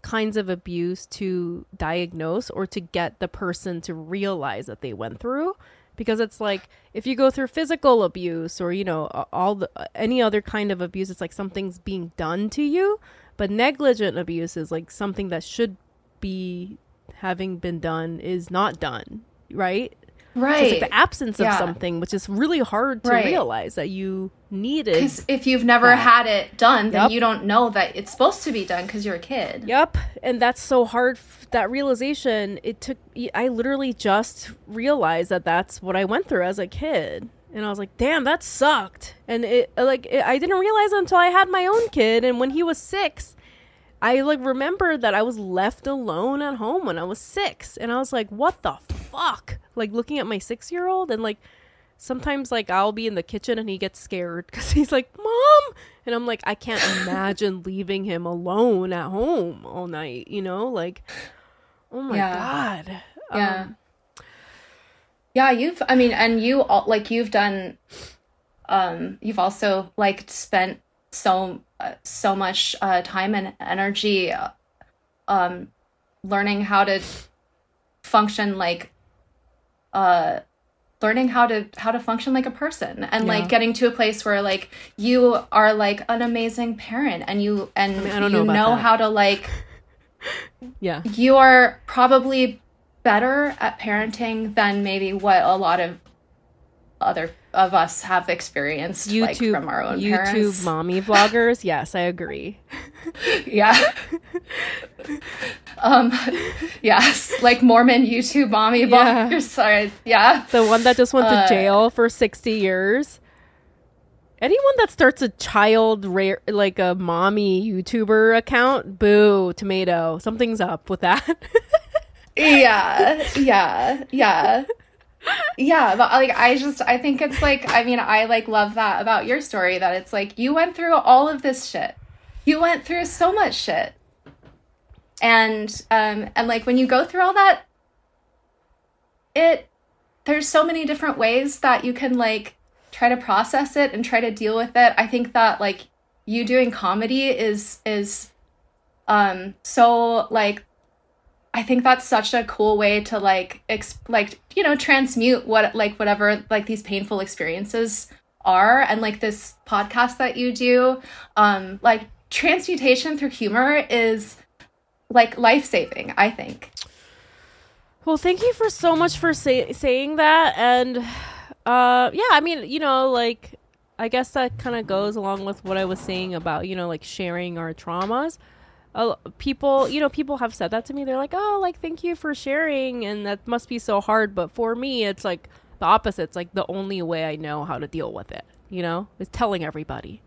kinds of abuse to diagnose or to get the person to realize that they went through because it's like if you go through physical abuse or you know all the any other kind of abuse it's like something's being done to you but negligent abuse is like something that should be having been done is not done right so Right. it's like the absence of Yeah. something which is really hard to Right. realize that you needed Because if you've never that. had it done, then Yep. you don't know that it's supposed to be done because you're a kid. Yep, and that's so hard. F- that realization, it took. I literally just realized that that's what I went through as a kid, and I was like, "Damn, that sucked." And it like it, I didn't realize until I had my own kid, and when he was six, I like remembered that I was left alone at home when I was six, and I was like, "What the fuck?" Like looking at my six year old, and like sometimes like I'll be in the kitchen and he gets scared (laughs) because he's like, "Mom," and I'm like, I can't imagine (laughs) leaving him alone at home all night. You know, like, oh my Yeah. god. Yeah. Um, Yeah, you've I mean and you all like you've done um you've also like spent so uh, so much uh time and energy uh, um learning how to function like uh learning how to how to function like a person and Yeah. like getting to a place where like you are like an amazing parent and you and mean, I don't you know know how to like (laughs) yeah. you are probably better at parenting than maybe what a lot of other of us have experienced YouTube like, from our own parents. YouTube parents. mommy vloggers. (laughs) Yes, I agree. (laughs) Yeah. um yes, like Mormon YouTube mommy Yeah. bloggers. Sorry. Yeah. The one that just went Uh, to jail for 60 years. Anyone that starts a child rare like a mommy YouTuber account, boo, tomato. Something's up with that. (laughs) Yeah. Yeah. Yeah. Yeah, but like I just I think it's like I mean I like love that about your story that it's like you went through all of this shit. You went through so much shit. And um and like when you go through all that it there's so many different ways that you can like try to process it and try to deal with it. I think that like you doing comedy is is um so like I think that's such a cool way to like ex- like you know transmute what like whatever like these painful experiences are and like this podcast that you do um like transmutation through humor is like life-saving I think. Well, thank you for so much for say- saying that. And uh, yeah, I mean, you know, like, I guess that kind of goes along with what I was saying about, you know, like sharing our traumas. Uh, people, you know, people have said that to me. They're like, oh, like, thank you for sharing. And that must be so hard. But for me, it's like the opposite. It's like the only way I know how to deal with it, you know, is telling everybody.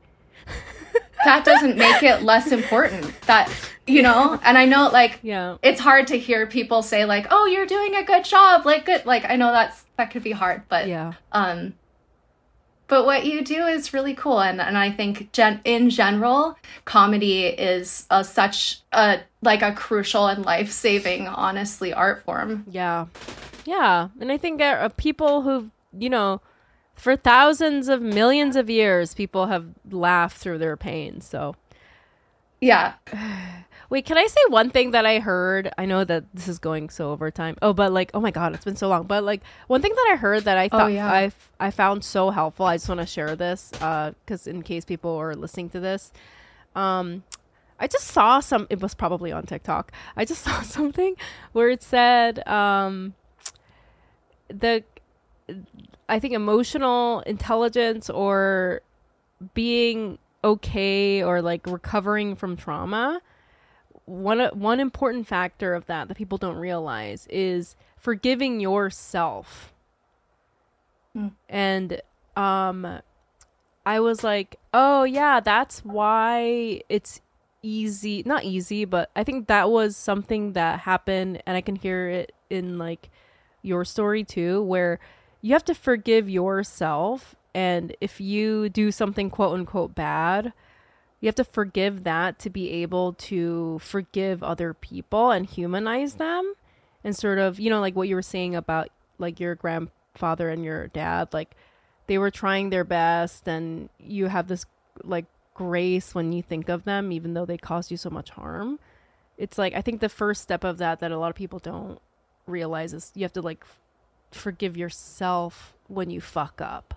(laughs) that doesn't make it less important that you know and i know like Yeah. it's hard to hear people say like oh you're doing a good job like good like i know that's that could be hard but Yeah. um but what you do is really cool and and i think gen- in general comedy is a such a like a crucial and life-saving honestly art form Yeah. Yeah. And I think there are uh, people who, you know, for thousands of millions of years, people have laughed through their pain. So, yeah (sighs) (sighs) (sighs) wait, can I say one thing that I heard? I know that this is going so over time. Oh, but like, oh my God, it's been so long. But like, one thing that I heard that I thought yeah. I, I found so helpful, I just want to share this because in case people are listening to this, um, I just saw some. It was probably on TikTok. I just (laughs) saw something where it said um, the I think emotional intelligence or being okay or like recovering from trauma. One one important factor of that that people don't realize is forgiving yourself. And um I was like, "Oh yeah, that's why it's easy, not easy, but I think that was something that happened and I can hear it in like your story too where you have to forgive yourself and if you do something quote unquote bad, you have to forgive that to be able to forgive other people and humanize them and sort of, you know, like what you were saying about like your grandfather and your dad, like they were trying their best and you have this like grace when you think of them even though they caused you so much harm. It's like i think the first step of that that a lot of people don't realize is you have to like f- forgive yourself when you fuck up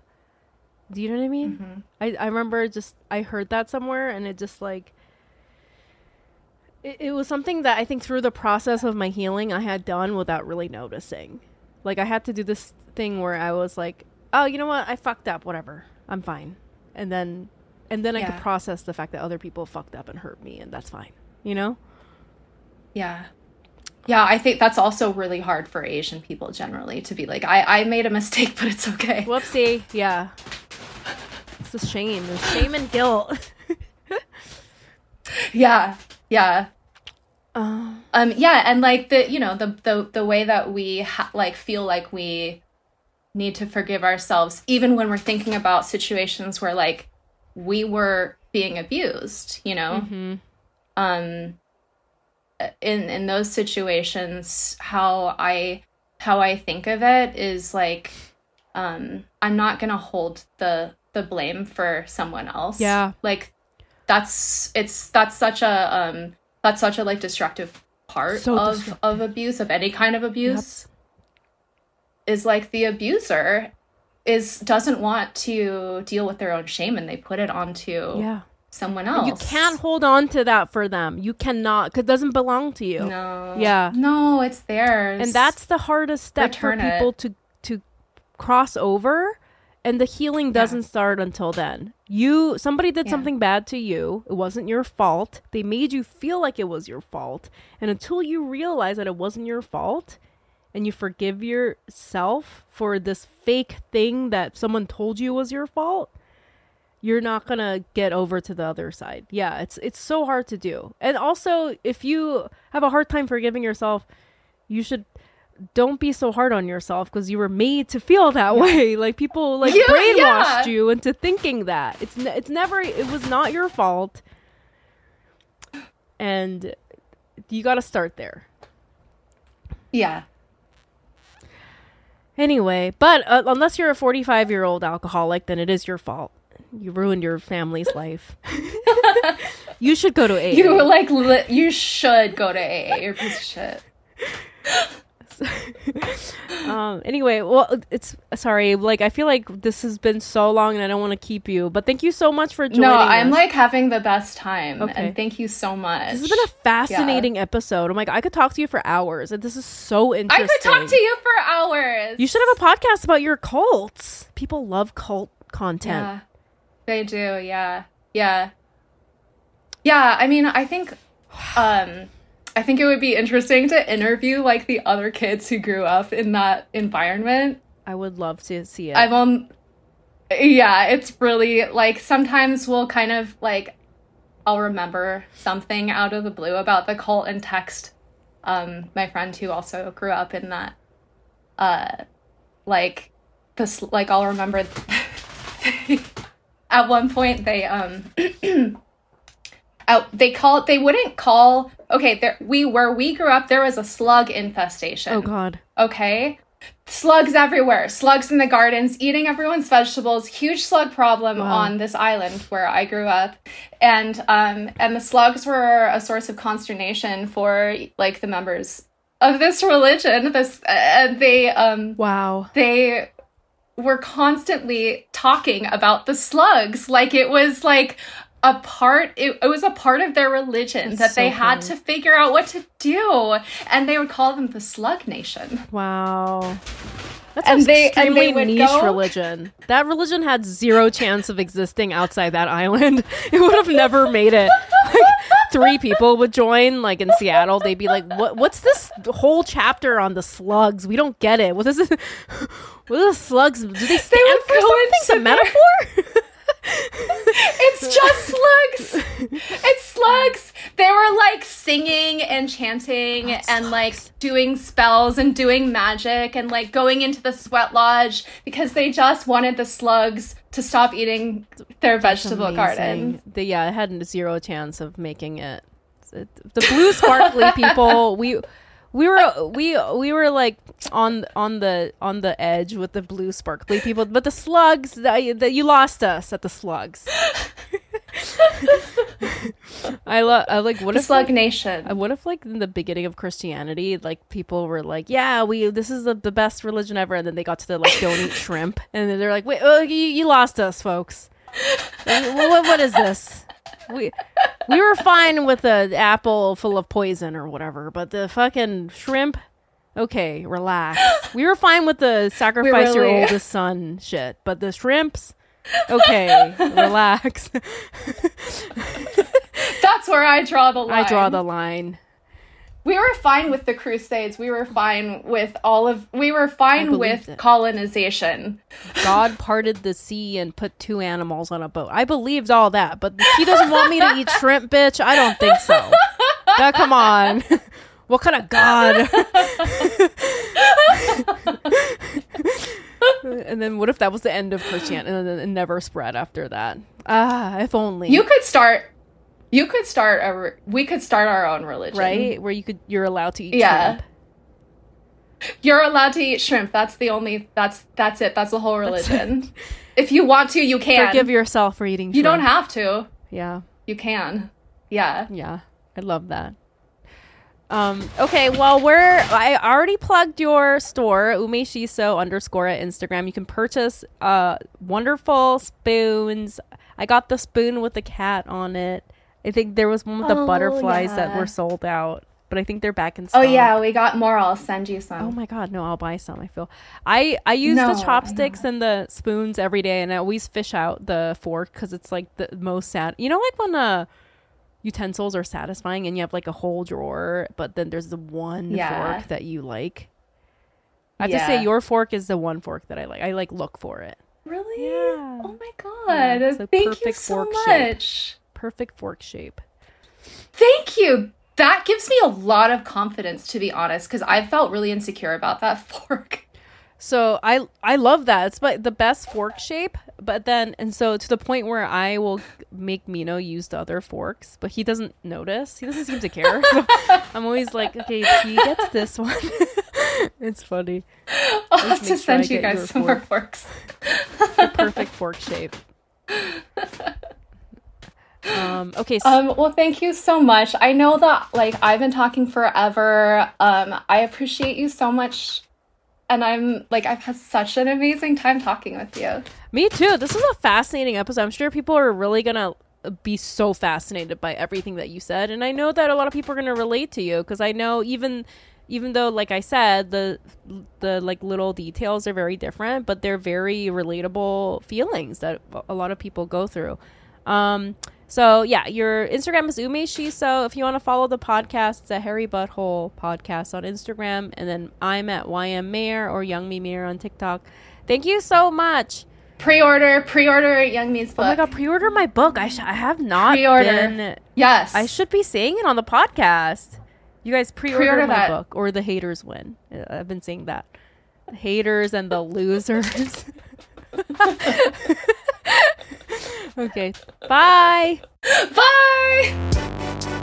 do you know what i mean? Mm-hmm. I, I remember just i heard that somewhere and it just like it, it was something that i think through the process of my healing i had done without really noticing. Like i had to do this thing where i was like oh you know what? I fucked up. Whatever. I'm fine. And then and then i could process the fact that other people fucked up and hurt me and that's fine you know? Yeah. Yeah, I think that's also really hard for Asian people generally to be like, I, I made a mistake, (laughs) but it's okay. whoopsie. Yeah it's the shame the shame and guilt (laughs) Yeah, yeah. uh, Um, yeah, and like the you know the the the way that we ha- like feel like we need to forgive ourselves, even when we're thinking about situations where like we were being abused, you know. mhm. um in in those situations how i how i think of it is like um i'm not going to hold the the blame for someone else Yeah. like that's it's that's such a um that's such a like destructive part So of destructive. of abuse of any kind of abuse is like the abuser is doesn't want to deal with their own shame and they put it onto yeah someone else. You can't hold on to that for them. You cannot because it doesn't belong to you. No. Yeah. No, it's theirs. And that's the hardest step Return for it. people to to cross over and the healing doesn't start until then. You somebody did Yeah. something bad to you. It wasn't your fault. They made you feel like it was your fault. And until you realize that it wasn't your fault and you forgive yourself for this fake thing that someone told you was your fault, you're not gonna get over to the other side. Yeah, it's it's so hard to do. And also, if you have a hard time forgiving yourself, you should don't be so hard on yourself because you were made to feel that way. (laughs) Like people like Yeah, brainwashed yeah. you into thinking that it's ne- it's never it was not your fault, and you got to start there. Yeah. Anyway, but uh, unless you're a 45 year old alcoholic, then it is your fault. You ruined your family's life. (laughs) you should go to AA. You were like, li- you should go to AA. You're a piece of shit. (laughs) (laughs) um anyway well it's sorry like i feel like this has been so long and i don't want to keep you but thank you so much for joining No, I'm us. like having the best time. Okay. And thank you so much. this has been a fascinating episode i'm like i could talk to you for hours and this is so interesting. I could talk to you for hours. you should have a podcast about your cults people love cult content Yeah. They do, yeah. Yeah. Yeah, I mean, I think um I think it would be interesting to interview like the other kids who grew up in that environment. i would love to see it I've on yeah, it's really like sometimes we'll kind of like I'll remember something out of the blue about the cult and text um my friend who also grew up in that uh like this like I'll remember (laughs) at one point they um (clears throat) out they call they wouldn't call okay there we where we grew up there was a slug infestation. Oh god. Okay? Slugs everywhere. Slugs in the gardens eating everyone's vegetables. Huge slug problem Wow. on this island where i grew up. And um and the slugs were a source of consternation for like the members of this religion. This uh, they um wow. they were constantly talking about the slugs like it was like a part it, it was a part of their religion That's that they so had funny. to figure out what to do and they would call them the slug nation wow that's And an they- and extremely they niche go- religion. That religion had zero chance of existing outside that island. (laughs) It would have never made it. (laughs) Like, three people would join, like in Seattle. They'd be like, "What? What's this whole chapter on the slugs? We don't get it. What is it? (laughs) What are the slugs? Do they stand would for something? Some their- metaphor? It's just slugs it's slugs they were like singing and chanting and like doing spells and doing magic and like going into the sweat lodge because they just wanted the slugs to stop eating their vegetable garden Amazing. The, yeah, it had zero chance of making it. It- The blue sparkly people, we we were we we were like on on the on the edge with the blue sparkly people, but the slugs that that you lost us at the slugs. (laughs) I love I like what the if slug like, nation what if like in the beginning of Christianity, like people were like, "Yeah, we this is the, the best religion ever," and then they got to the like don't eat shrimp, and then they're like, "Wait, oh, you, you lost us, folks. Like, what, what is this? We we were fine with the apple full of poison or whatever, but the fucking shrimp." Okay, relax. We were fine with the (laughs) sacrifice your oldest son shit, but the shrimps. Okay, (laughs) relax. that's where i draw the line I draw the line. We were fine with the crusades we were fine with all of we were fine with it. colonization God parted the sea and put two animals on a boat. I believed all that, but he doesn't want me to eat shrimp, bitch. I don't think so. Now, come on. (laughs) What kind of God? (laughs) and then what if that was the end of Christianity and then it never spread after that? Ah, if only. you could start you could start a re- we could start our own religion right? Where you could you're allowed to eat Yeah. shrimp. You're allowed to eat shrimp. That's the only. That's that's it. That's the whole religion. if you want to, you can. Forgive yourself for eating you don't have to. Yeah. You can. Yeah. Yeah, I love that. Um, okay, well, we're I already plugged your store, umeshiso underscore at Instagram. You can purchase uh wonderful spoons. I got the spoon with the cat on it. I think there was one with the Oh, butterflies that were sold out, but I think they're back in stock. Oh yeah, we got more. I'll send you some. Oh my god, no, I'll buy some. I feel I I use No, the chopsticks and the spoons every day, and I always fish out the fork because it's like the most sad. You know, like when uh utensils are satisfying and you have like a whole drawer, but then there's the one Yeah. fork that you like. I have to say, your fork is the one fork that I like. I like look for it. Really? Yeah. Oh my god. Yeah, Thank you so fork shape. Perfect fork shape. Thank you. That gives me a lot of confidence to be honest cuz I felt really insecure about that (laughs) fork. So I I love that. It's like the best fork shape. But then and so to the point where I will make Mino use the other forks, but he doesn't notice. He doesn't seem to care. So (laughs) I'm always like, okay, he gets this one. (laughs) it's funny. I'll have to sure send you guys some more forks. The perfect fork shape. Um. Okay. So, Um, well, thank you so much. I know that like I've been talking forever. Um, I appreciate you so much, and I'm like I've had such an amazing time talking with you. me too. This is a fascinating episode. I'm sure people are really gonna be so fascinated by everything that you said, and I know that a lot of people are gonna relate to you because I know even even though like I said the the like little details are very different, but they're very relatable feelings that a lot of people go through. Um. So yeah, your Instagram is Ume Shiso. If you want to follow the podcast, it's at Hairy Butthole Podcast on Instagram, and then I'm at YM Mayer or Youngmi Mayer on TikTok. Thank you so much. Pre-order, pre-order Youngmi's book. Oh my god, pre-order my book. I sh- I have not Pre-order. been. Yes, I should be saying it on the podcast. You guys pre-order, Pre-order my that. book or the haters win. Uh, I've been saying that. The haters and the losers. (laughs) (laughs) (laughs) okay. Bye. Bye.